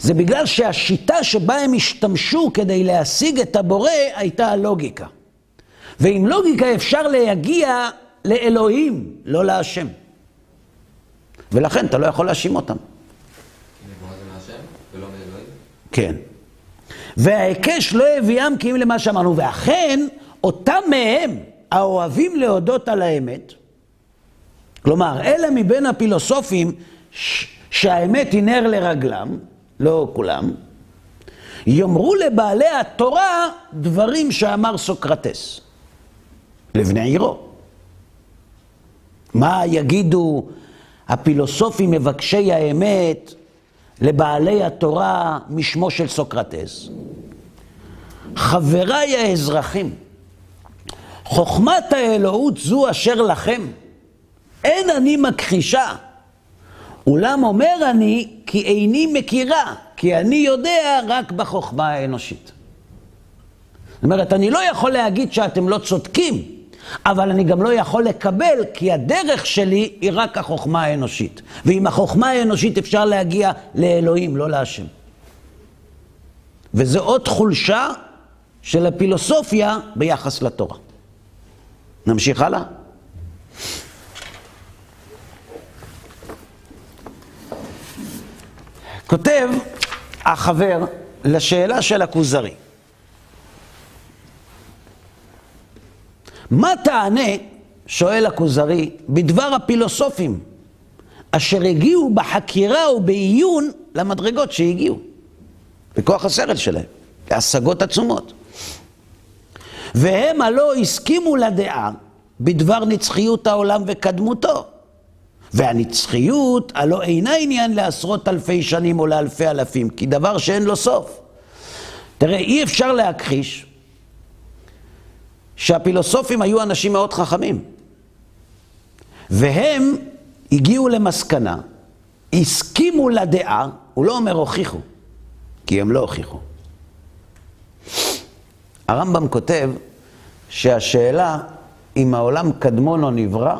זה בגלל שהשיטה שבה הם השתמשו כדי להשיג את הבורא הייתה הלוגיקה. ועם לוגיקה אפשר להגיע לאלוהים, לא להשם. ולכן אתה לא יכול להאשים אותם. כן. וההיקש לא הביאם כי אם למה שאמרנו, ואכן, אותם מהם האוהבים להודות על האמת, כלומר, אלה מבין הפילוסופים שהאמת היא נר לרגלם, לא כולם, יאמרו לבעלי התורה דברים שאמר סוקרטס. לבני עירו. מה יגידו הפילוסופים מבקשי האמת לבעלי התורה משמו של סוקרטס? חבריי האזרחים, חוכמת האלוהות זו אשר לכם, אין אני מכחישה. אולם אומר אני כי איני מכירה, כי אני יודע רק בחוכמה האנושית. זאת אומרת, אני לא יכול להגיד שאתם לא צודקים, אבל אני גם לא יכול לקבל, כי הדרך שלי היא רק החוכמה האנושית. ועם החוכמה האנושית אפשר להגיע לאלוהים, לא להשם. וזו עוד חולשה של הפילוסופיה ביחס לתורה. נמשיך הלאה? כותב החבר לשאלה של הכוזרי. מה תענה, שואל הכוזרי, בדבר הפילוסופים, אשר הגיעו בחקירה ובעיון למדרגות שהגיעו, בכוח הסרט שלהם, להשגות עצומות. והם הלא הסכימו לדעה בדבר נצחיות העולם וקדמותו. והנצחיות הלא אינה עניין לעשרות אלפי שנים או לאלפי אלפים, כי דבר שאין לו סוף. תראה, אי אפשר להכחיש שהפילוסופים היו אנשים מאוד חכמים. והם הגיעו למסקנה, הסכימו לדעה, הוא לא אומר הוכיחו, כי הם לא הוכיחו. הרמב"ם כותב שהשאלה אם העולם קדמון או נברא,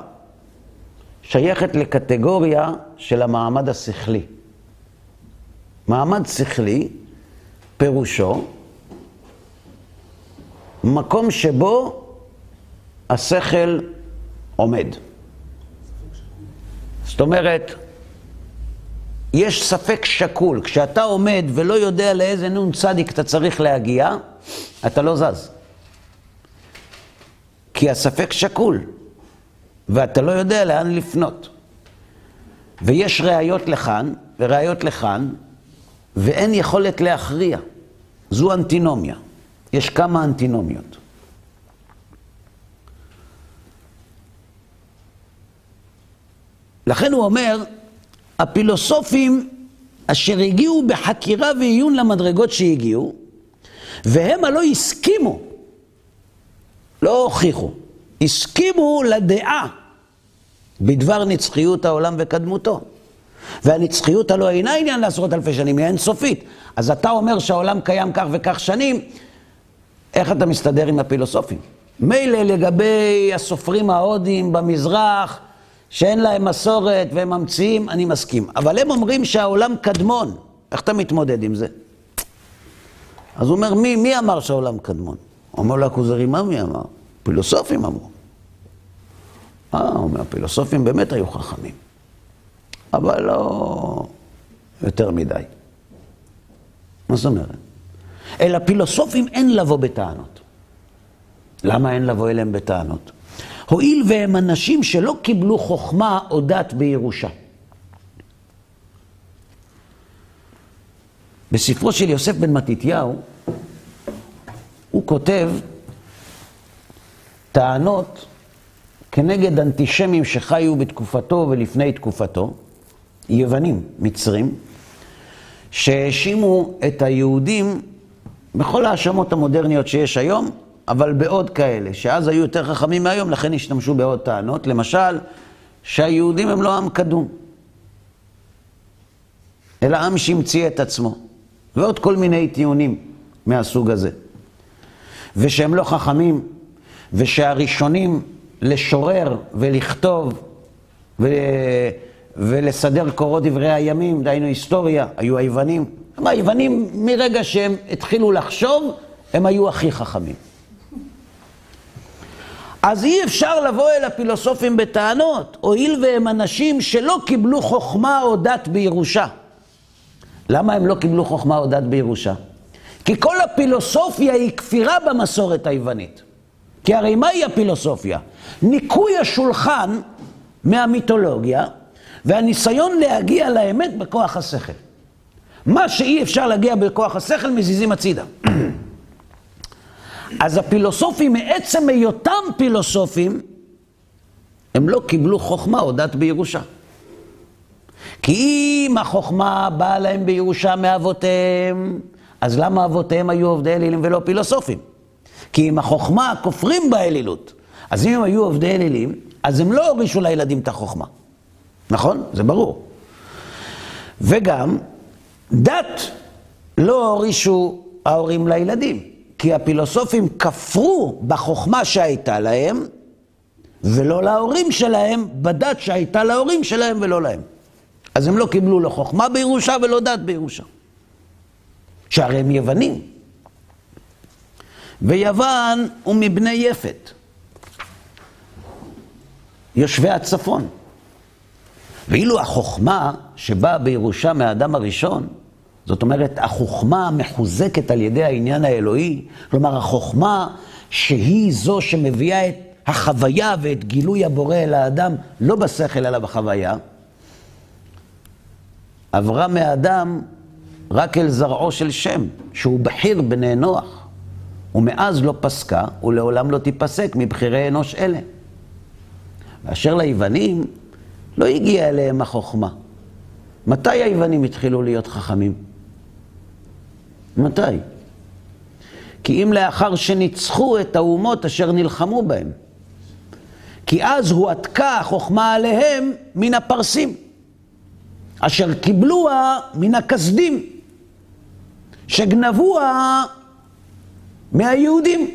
שייכת לקטגוריה של המעמד השכלי. מעמד שכלי, פירושו, מקום שבו השכל עומד. זאת אומרת, יש ספק שקול. כשאתה עומד ולא יודע לאיזה נון צדיק אתה צריך להגיע, אתה לא זז. כי הספק שקול, ואתה לא יודע לאן לפנות. ויש ראיות לכאן וראיות לכאן, ואין יכולת להכריע. זו אנטינומיה. יש כמה אנטינומיות. לכן הוא אומר, הפילוסופים אשר הגיעו בחקירה ועיון למדרגות שהגיעו, והם הלא הסכימו, לא הוכיחו, הסכימו לדעה בדבר נצחיות העולם וקדמותו. והנצחיות הלא אינה עניין לעשרות אלפי שנים, היא אינסופית. אז אתה אומר שהעולם קיים כך וכך שנים, איך אתה מסתדר עם הפילוסופים? מילא לגבי הסופרים ההודים במזרח, שאין להם מסורת והם ממציאים, אני מסכים. אבל הם אומרים שהעולם קדמון. איך אתה מתמודד עם זה? אז הוא אומר, מי, מי אמר שהעולם קדמון? אומר לו הכוזרי, מה מי אמר? פילוסופים אמרו. אה, הוא אומר, הפילוסופים באמת היו חכמים. אבל לא יותר מדי. מה זאת אומרת? אל הפילוסופים אין לבוא בטענות. למה אין לבוא אליהם בטענות? הואיל והם אנשים שלא קיבלו חוכמה או דת בירושה. בספרו של יוסף בן מתתיהו, הוא כותב טענות כנגד אנטישמים שחיו בתקופתו ולפני תקופתו, יוונים, מצרים, שהאשימו את היהודים בכל ההאשמות המודרניות שיש היום, אבל בעוד כאלה, שאז היו יותר חכמים מהיום, לכן השתמשו בעוד טענות. למשל, שהיהודים הם לא עם קדום, אלא עם שהמציא את עצמו, ועוד כל מיני טיעונים מהסוג הזה. ושהם לא חכמים, ושהראשונים לשורר ולכתוב ו... ולסדר קורות דברי הימים, דהיינו היסטוריה, היו היוונים. היוונים, מרגע שהם התחילו לחשוב, הם היו הכי חכמים. אז אי אפשר לבוא אל הפילוסופים בטענות, הואיל והם אנשים שלא קיבלו חוכמה או דת בירושה. למה הם לא קיבלו חוכמה או דת בירושה? כי כל הפילוסופיה היא כפירה במסורת היוונית. כי הרי מהי הפילוסופיה? ניקוי השולחן מהמיתולוגיה והניסיון להגיע לאמת בכוח השכל. מה שאי אפשר להגיע בכוח השכל, מזיזים הצידה. אז הפילוסופים, מעצם היותם פילוסופים, הם לא קיבלו חוכמה או דת בירושה. כי אם החוכמה באה להם בירושה מאבותיהם, אז למה אבותיהם היו עובדי אלילים ולא פילוסופים? כי אם החוכמה כופרים באלילות, אז אם הם היו עובדי אלילים, אז הם לא הורישו לילדים את החוכמה. נכון? זה ברור. וגם, דת לא הורישו ההורים לילדים. כי הפילוסופים כפרו בחוכמה שהייתה להם, ולא להורים שלהם, בדת שהייתה להורים שלהם ולא להם. אז הם לא קיבלו לא חוכמה בירושה ולא דת בירושה. שהרי הם יוונים. ויוון הוא מבני יפת, יושבי הצפון. ואילו החוכמה שבאה בירושה מהאדם הראשון, זאת אומרת, החוכמה מחוזקת על ידי העניין האלוהי, כלומר, החוכמה שהיא זו שמביאה את החוויה ואת גילוי הבורא אל האדם, לא בשכל אלא בחוויה, עברה מהאדם רק אל זרעו של שם, שהוא בכיר בני נוח, ומאז לא פסקה ולעולם לא תיפסק מבכירי אנוש אלה. ואשר ליוונים, לא הגיעה אליהם החוכמה. מתי היוונים התחילו להיות חכמים? מתי? כי אם לאחר שניצחו את האומות אשר נלחמו בהם. כי אז הועתקה החוכמה עליהם מן הפרסים, אשר קיבלוה מן הכסדים, שגנבוה מהיהודים.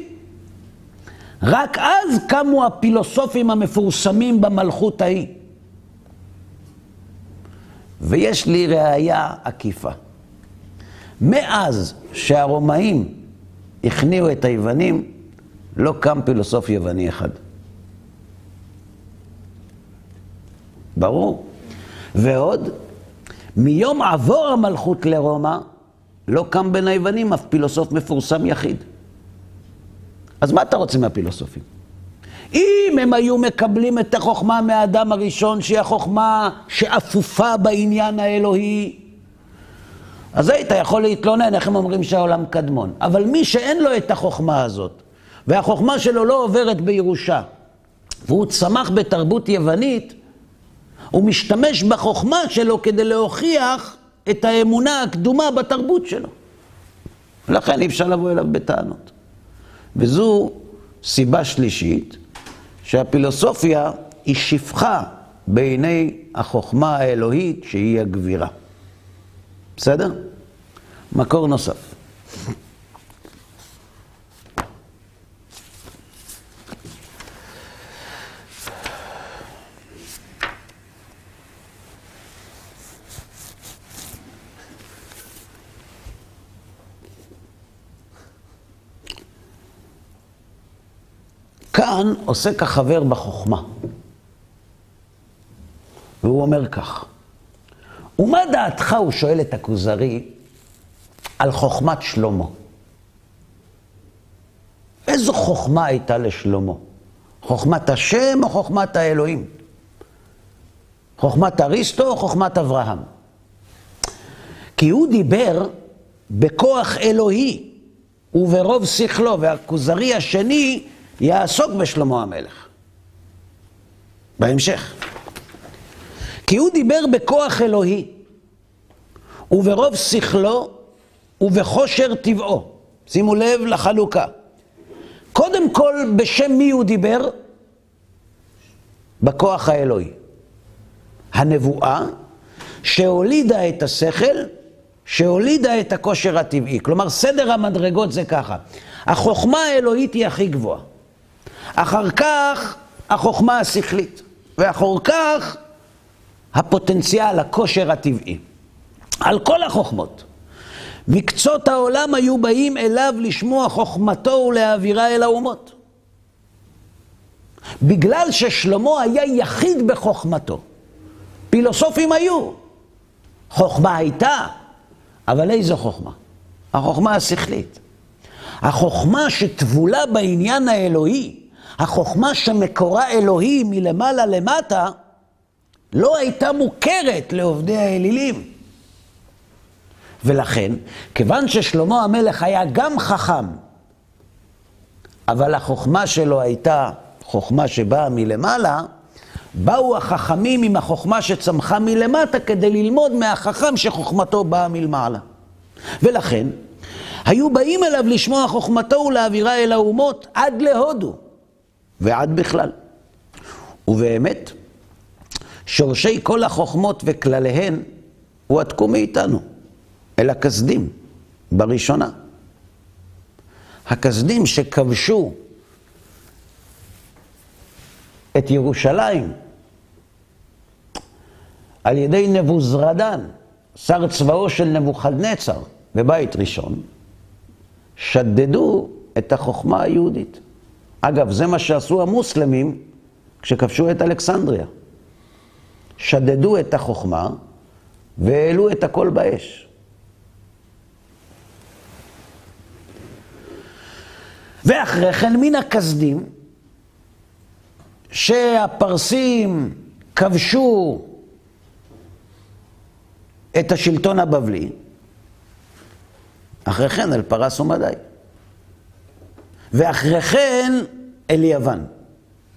רק אז קמו הפילוסופים המפורסמים במלכות ההיא. ויש לי ראייה עקיפה. מאז שהרומאים הכניעו את היוונים, לא קם פילוסוף יווני אחד. ברור. ועוד, מיום עבור המלכות לרומא, לא קם בין היוונים אף פילוסוף מפורסם יחיד. אז מה אתה רוצה מהפילוסופים? אם הם היו מקבלים את החוכמה מהאדם הראשון, שהיא החוכמה שאפופה בעניין האלוהי, אז היית יכול להתלונן, איך הם אומרים שהעולם קדמון. אבל מי שאין לו את החוכמה הזאת, והחוכמה שלו לא עוברת בירושה, והוא צמח בתרבות יוונית, הוא משתמש בחוכמה שלו כדי להוכיח את האמונה הקדומה בתרבות שלו. לכן אי אפשר לבוא אליו בטענות. וזו סיבה שלישית, שהפילוסופיה היא שפחה בעיני החוכמה האלוהית שהיא הגבירה. בסדר? מקור נוסף. כאן עוסק החבר בחוכמה. והוא אומר כך, ומה דעתך, הוא שואל את הכוזרי, על חוכמת שלמה? איזו חוכמה הייתה לשלמה? חוכמת השם או חוכמת האלוהים? חוכמת אריסטו או חוכמת אברהם? כי הוא דיבר בכוח אלוהי וברוב שכלו, והכוזרי השני יעסוק בשלמה המלך. בהמשך. כי הוא דיבר בכוח אלוהי, וברוב שכלו, ובכושר טבעו. שימו לב לחלוקה. קודם כל, בשם מי הוא דיבר? בכוח האלוהי. הנבואה שהולידה את השכל, שהולידה את הכושר הטבעי. כלומר, סדר המדרגות זה ככה. החוכמה האלוהית היא הכי גבוהה. אחר כך החוכמה השכלית, ואחר כך הפוטנציאל, הכושר הטבעי. על כל החוכמות. מקצות העולם היו באים אליו לשמוע חוכמתו ולהעבירה אל האומות. בגלל ששלמה היה יחיד בחוכמתו. פילוסופים היו. חוכמה הייתה, אבל איזו חוכמה? החוכמה השכלית. החוכמה שטבולה בעניין האלוהי, החוכמה שמקורה אלוהי מלמעלה למטה, לא הייתה מוכרת לעובדי האלילים. ולכן, כיוון ששלמה המלך היה גם חכם, אבל החוכמה שלו הייתה חוכמה שבאה מלמעלה, באו החכמים עם החוכמה שצמחה מלמטה כדי ללמוד מהחכם שחוכמתו באה מלמעלה. ולכן, היו באים אליו לשמוע חוכמתו ולהעבירה אל האומות עד להודו. ועד בכלל. ובאמת, שורשי כל החוכמות וכלליהן הועתקו מאיתנו, אל הכסדים, בראשונה. הכסדים שכבשו את ירושלים על ידי נבוזרדן, שר צבאו של נבוכדנצר בבית ראשון, שדדו את החוכמה היהודית. אגב, זה מה שעשו המוסלמים כשכבשו את אלכסנדריה. שדדו את החוכמה והעלו את הכל באש. ואחרי כן מן הכסדים, שהפרסים כבשו את השלטון הבבלי, אחרי כן אל פרס ומדי. ואחרי כן אל יוון.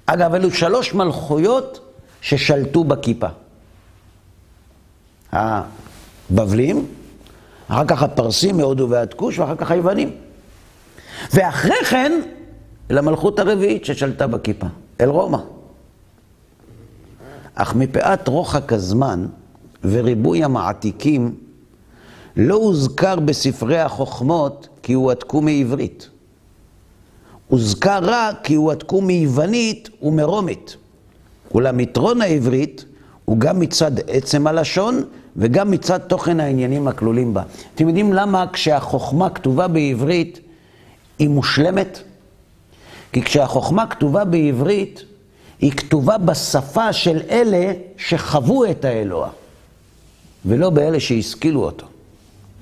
אגב, אלו שלוש מלכויות ששלטו בכיפה. הבבלים, אחר כך הפרסים מהודו ועד כוש, ואחר כך היוונים. ואחרי כן, אל המלכות הרביעית ששלטה בכיפה, אל רומא. אך מפאת רוחק הזמן וריבוי המעתיקים, לא הוזכר בספרי החוכמות כי הועתקו מעברית. הוזכר רק כי הועתקו מיוונית ומרומית. אולם יתרון העברית הוא גם מצד עצם הלשון וגם מצד תוכן העניינים הכלולים בה. אתם יודעים למה כשהחוכמה כתובה בעברית היא מושלמת? כי כשהחוכמה כתובה בעברית, היא כתובה בשפה של אלה שחוו את האלוה, ולא באלה שהשכילו אותו.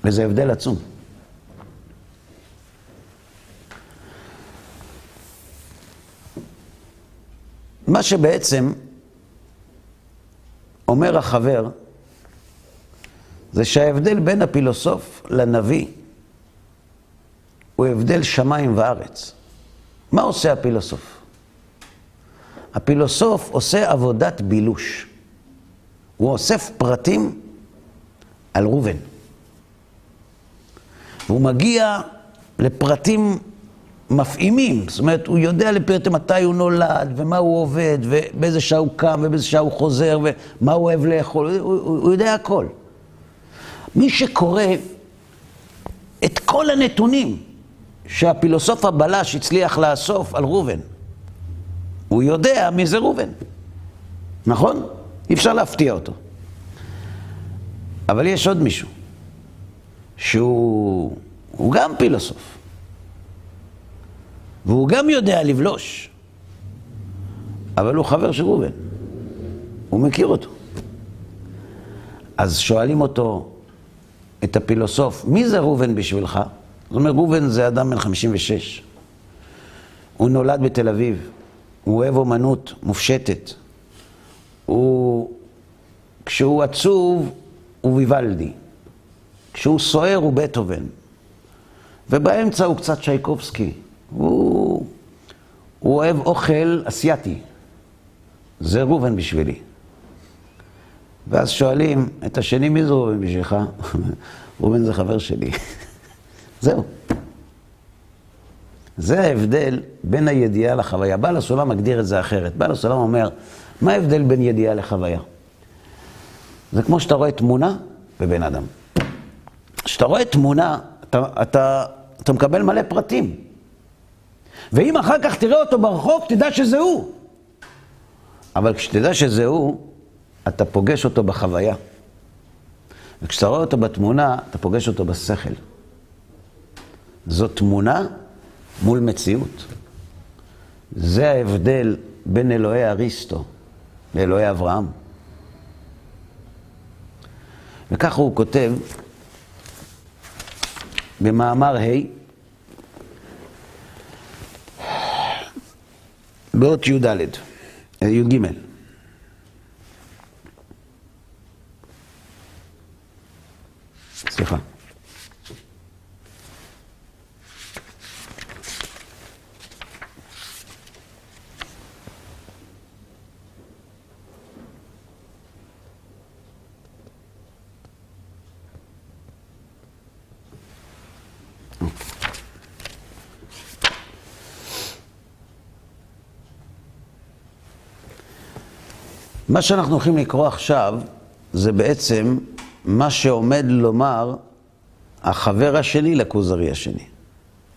וזה הבדל עצום. מה שבעצם אומר החבר, זה שההבדל בין הפילוסוף לנביא הוא הבדל שמיים וארץ. מה עושה הפילוסוף? הפילוסוף עושה עבודת בילוש. הוא אוסף פרטים על ראובן. והוא מגיע לפרטים מפעימים, זאת אומרת, הוא יודע לפרטי מתי הוא נולד, ומה הוא עובד, ובאיזה שעה הוא קם, ובאיזה שעה הוא חוזר, ומה הוא אוהב לאכול, הוא, הוא, הוא יודע הכל. מי שקורא את כל הנתונים שהפילוסוף הבלש הצליח לאסוף על ראובן, הוא יודע מי זה ראובן, נכון? אי אפשר להפתיע אותו. אבל יש עוד מישהו, שהוא גם פילוסוף, והוא גם יודע לבלוש, אבל הוא חבר של ראובן, הוא מכיר אותו. אז שואלים אותו, את הפילוסוף, מי זה ראובן בשבילך? זאת אומרת, ראובן זה אדם בן 56. הוא נולד בתל אביב, הוא אוהב אומנות מופשטת. הוא, כשהוא עצוב, הוא ויוולדי. כשהוא סוער, הוא בטהובן. ובאמצע הוא קצת שייקובסקי. הוא, הוא אוהב אוכל אסייתי. זה ראובן בשבילי. ואז שואלים את השני, מי זה ראובן בשבילך? ראובן זה חבר שלי. זהו. זה ההבדל בין הידיעה לחוויה. בעל הסולם מגדיר את זה אחרת. בעל הסולם אומר, מה ההבדל בין ידיעה לחוויה? זה כמו שאתה רואה תמונה בבן אדם. כשאתה רואה תמונה, אתה, אתה, אתה מקבל מלא פרטים. ואם אחר כך תראה אותו ברחוב, תדע שזה הוא. אבל כשתדע שזה הוא, אתה פוגש אותו בחוויה. וכשאתה רואה אותו בתמונה, אתה פוגש אותו בשכל. זו תמונה מול מציאות. זה ההבדל בין אלוהי אריסטו לאלוהי אברהם. וככה הוא כותב במאמר ה' באות י"ד, י"ג. סליחה. מה שאנחנו הולכים לקרוא עכשיו זה בעצם מה שעומד לומר החבר השני לכוזרי השני.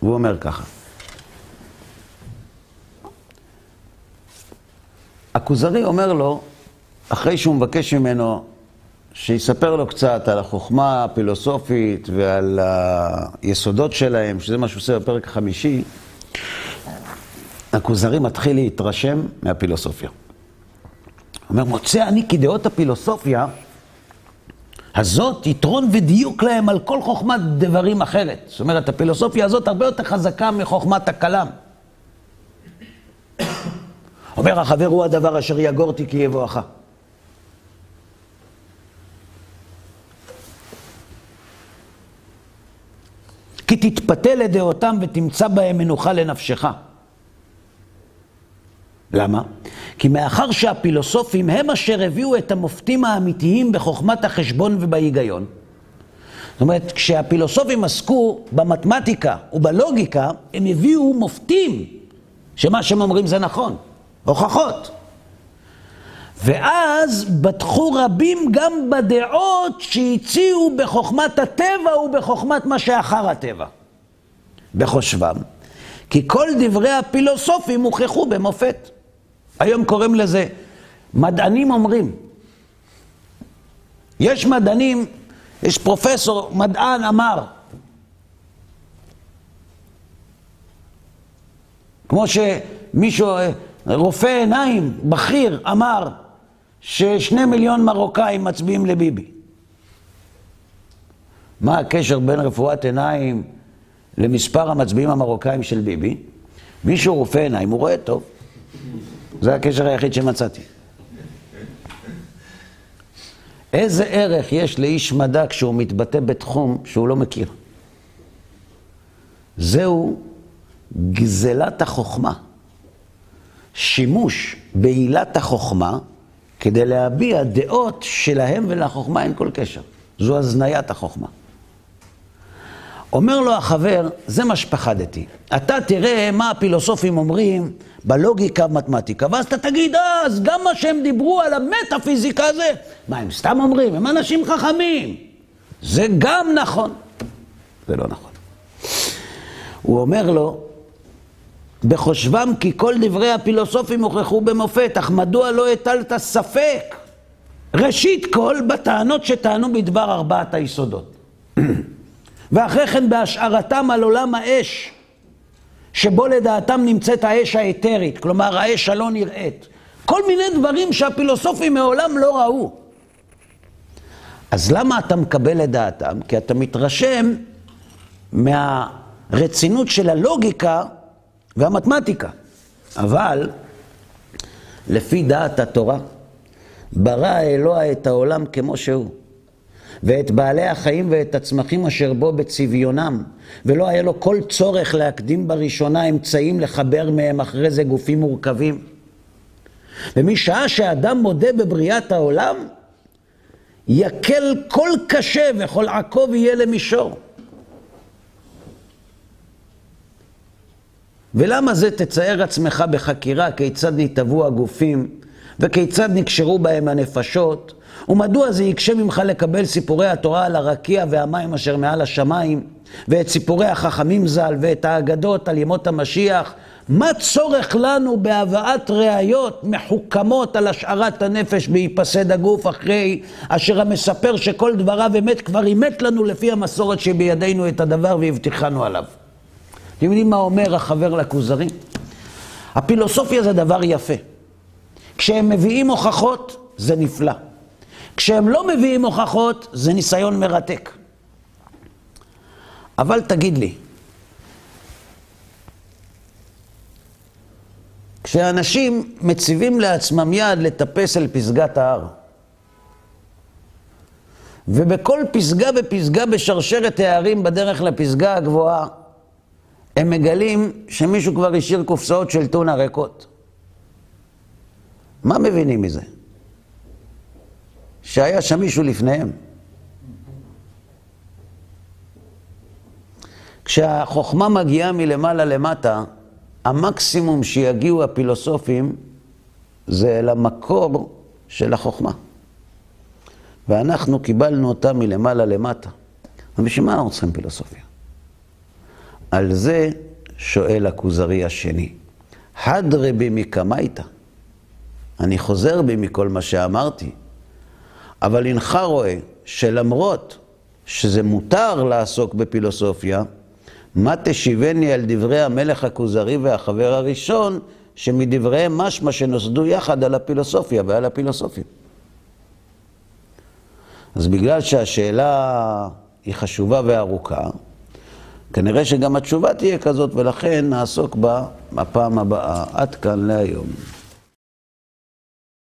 הוא אומר ככה. הכוזרי אומר לו, אחרי שהוא מבקש ממנו שיספר לו קצת על החוכמה הפילוסופית ועל היסודות שלהם, שזה מה שהוא עושה בפרק החמישי, הכוזרי מתחיל להתרשם מהפילוסופיה. אומר, מוצא אני כי דעות הפילוסופיה הזאת יתרון ודיוק להם על כל חוכמת דברים אחרת. זאת אומרת, הפילוסופיה הזאת הרבה יותר חזקה מחוכמת הכלם. אומר החבר הוא הדבר אשר יגורתי כי יבואך. כי תתפתה לדעותם ותמצא בהם מנוחה לנפשך. למה? כי מאחר שהפילוסופים הם אשר הביאו את המופתים האמיתיים בחוכמת החשבון ובהיגיון, זאת אומרת, כשהפילוסופים עסקו במתמטיקה ובלוגיקה, הם הביאו מופתים, שמה שהם אומרים זה נכון, הוכחות. ואז בטחו רבים גם בדעות שהציעו בחוכמת הטבע ובחוכמת מה שאחר הטבע, בחושבם. כי כל דברי הפילוסופים הוכחו במופת. היום קוראים לזה, מדענים אומרים. יש מדענים, יש פרופסור, מדען אמר, כמו שמישהו, רופא עיניים, בכיר, אמר ששני מיליון מרוקאים מצביעים לביבי. מה הקשר בין רפואת עיניים למספר המצביעים המרוקאים של ביבי? מישהו רופא עיניים, הוא רואה טוב. זה הקשר היחיד שמצאתי. איזה ערך יש לאיש מדע כשהוא מתבטא בתחום שהוא לא מכיר? זהו גזלת החוכמה. שימוש בעילת החוכמה כדי להביע דעות שלהם ולחוכמה אין כל קשר. זו הזניית החוכמה. אומר לו החבר, זה מה שפחדתי. אתה תראה מה הפילוסופים אומרים בלוגיקה במתמטיקה, ואז אתה תגיד, אה, אז גם מה שהם דיברו על המטאפיזיקה הזה, מה, הם סתם אומרים? הם אנשים חכמים. זה גם נכון. זה לא נכון. הוא אומר לו, בחושבם כי כל דברי הפילוסופים הוכחו במופת, אך מדוע לא הטלת ספק? ראשית כל, בטענות שטענו בדבר ארבעת היסודות. ואחרי כן בהשארתם על עולם האש, שבו לדעתם נמצאת האש האתרית, כלומר האש הלא נראית. כל מיני דברים שהפילוסופים מעולם לא ראו. אז למה אתה מקבל את דעתם? כי אתה מתרשם מהרצינות של הלוגיקה והמתמטיקה. אבל לפי דעת התורה, ברא האלוה את העולם כמו שהוא. ואת בעלי החיים ואת הצמחים אשר בו בצביונם, ולא היה לו כל צורך להקדים בראשונה אמצעים לחבר מהם אחרי זה גופים מורכבים. ומשעה שאדם מודה בבריאת העולם, יקל כל קשה וכל עקוב יהיה למישור. ולמה זה תצייר עצמך בחקירה כיצד נתהוו הגופים וכיצד נקשרו בהם הנפשות ומדוע זה יקשה ממך לקבל סיפורי התורה על הרקיע והמים אשר מעל השמיים, ואת סיפורי החכמים ז"ל, ואת האגדות על ימות המשיח? מה צורך לנו בהבאת ראיות מחוכמות על השארת הנפש בהיפסד הגוף אחרי אשר המספר שכל דבריו אמת כבר אימת לנו לפי המסורת שבידינו את הדבר והבטיחנו עליו. אתם יודעים מה אומר החבר לכוזרי? הפילוסופיה זה דבר יפה. כשהם מביאים הוכחות, זה נפלא. כשהם לא מביאים הוכחות, זה ניסיון מרתק. אבל תגיד לי, כשאנשים מציבים לעצמם יד לטפס אל פסגת ההר, ובכל פסגה ופסגה בשרשרת הערים בדרך לפסגה הגבוהה, הם מגלים שמישהו כבר השאיר קופסאות של טונה ריקות. מה מבינים מזה? שהיה שם מישהו לפניהם. כשהחוכמה מגיעה מלמעלה למטה, המקסימום שיגיעו הפילוסופים זה למקור של החוכמה. ואנחנו קיבלנו אותה מלמעלה למטה. ובשביל מה אנחנו צריכים פילוסופיה? על זה שואל הכוזרי השני. הדרה בי מקמייתא. אני חוזר בי מכל מה שאמרתי. אבל הנך רואה שלמרות שזה מותר לעסוק בפילוסופיה, מה תשיבני על דברי המלך הכוזרי והחבר הראשון, שמדבריהם משמע שנוסדו יחד על הפילוסופיה ועל הפילוסופים. אז בגלל שהשאלה היא חשובה וארוכה, כנראה שגם התשובה תהיה כזאת, ולכן נעסוק בה בפעם הבאה. עד כאן להיום.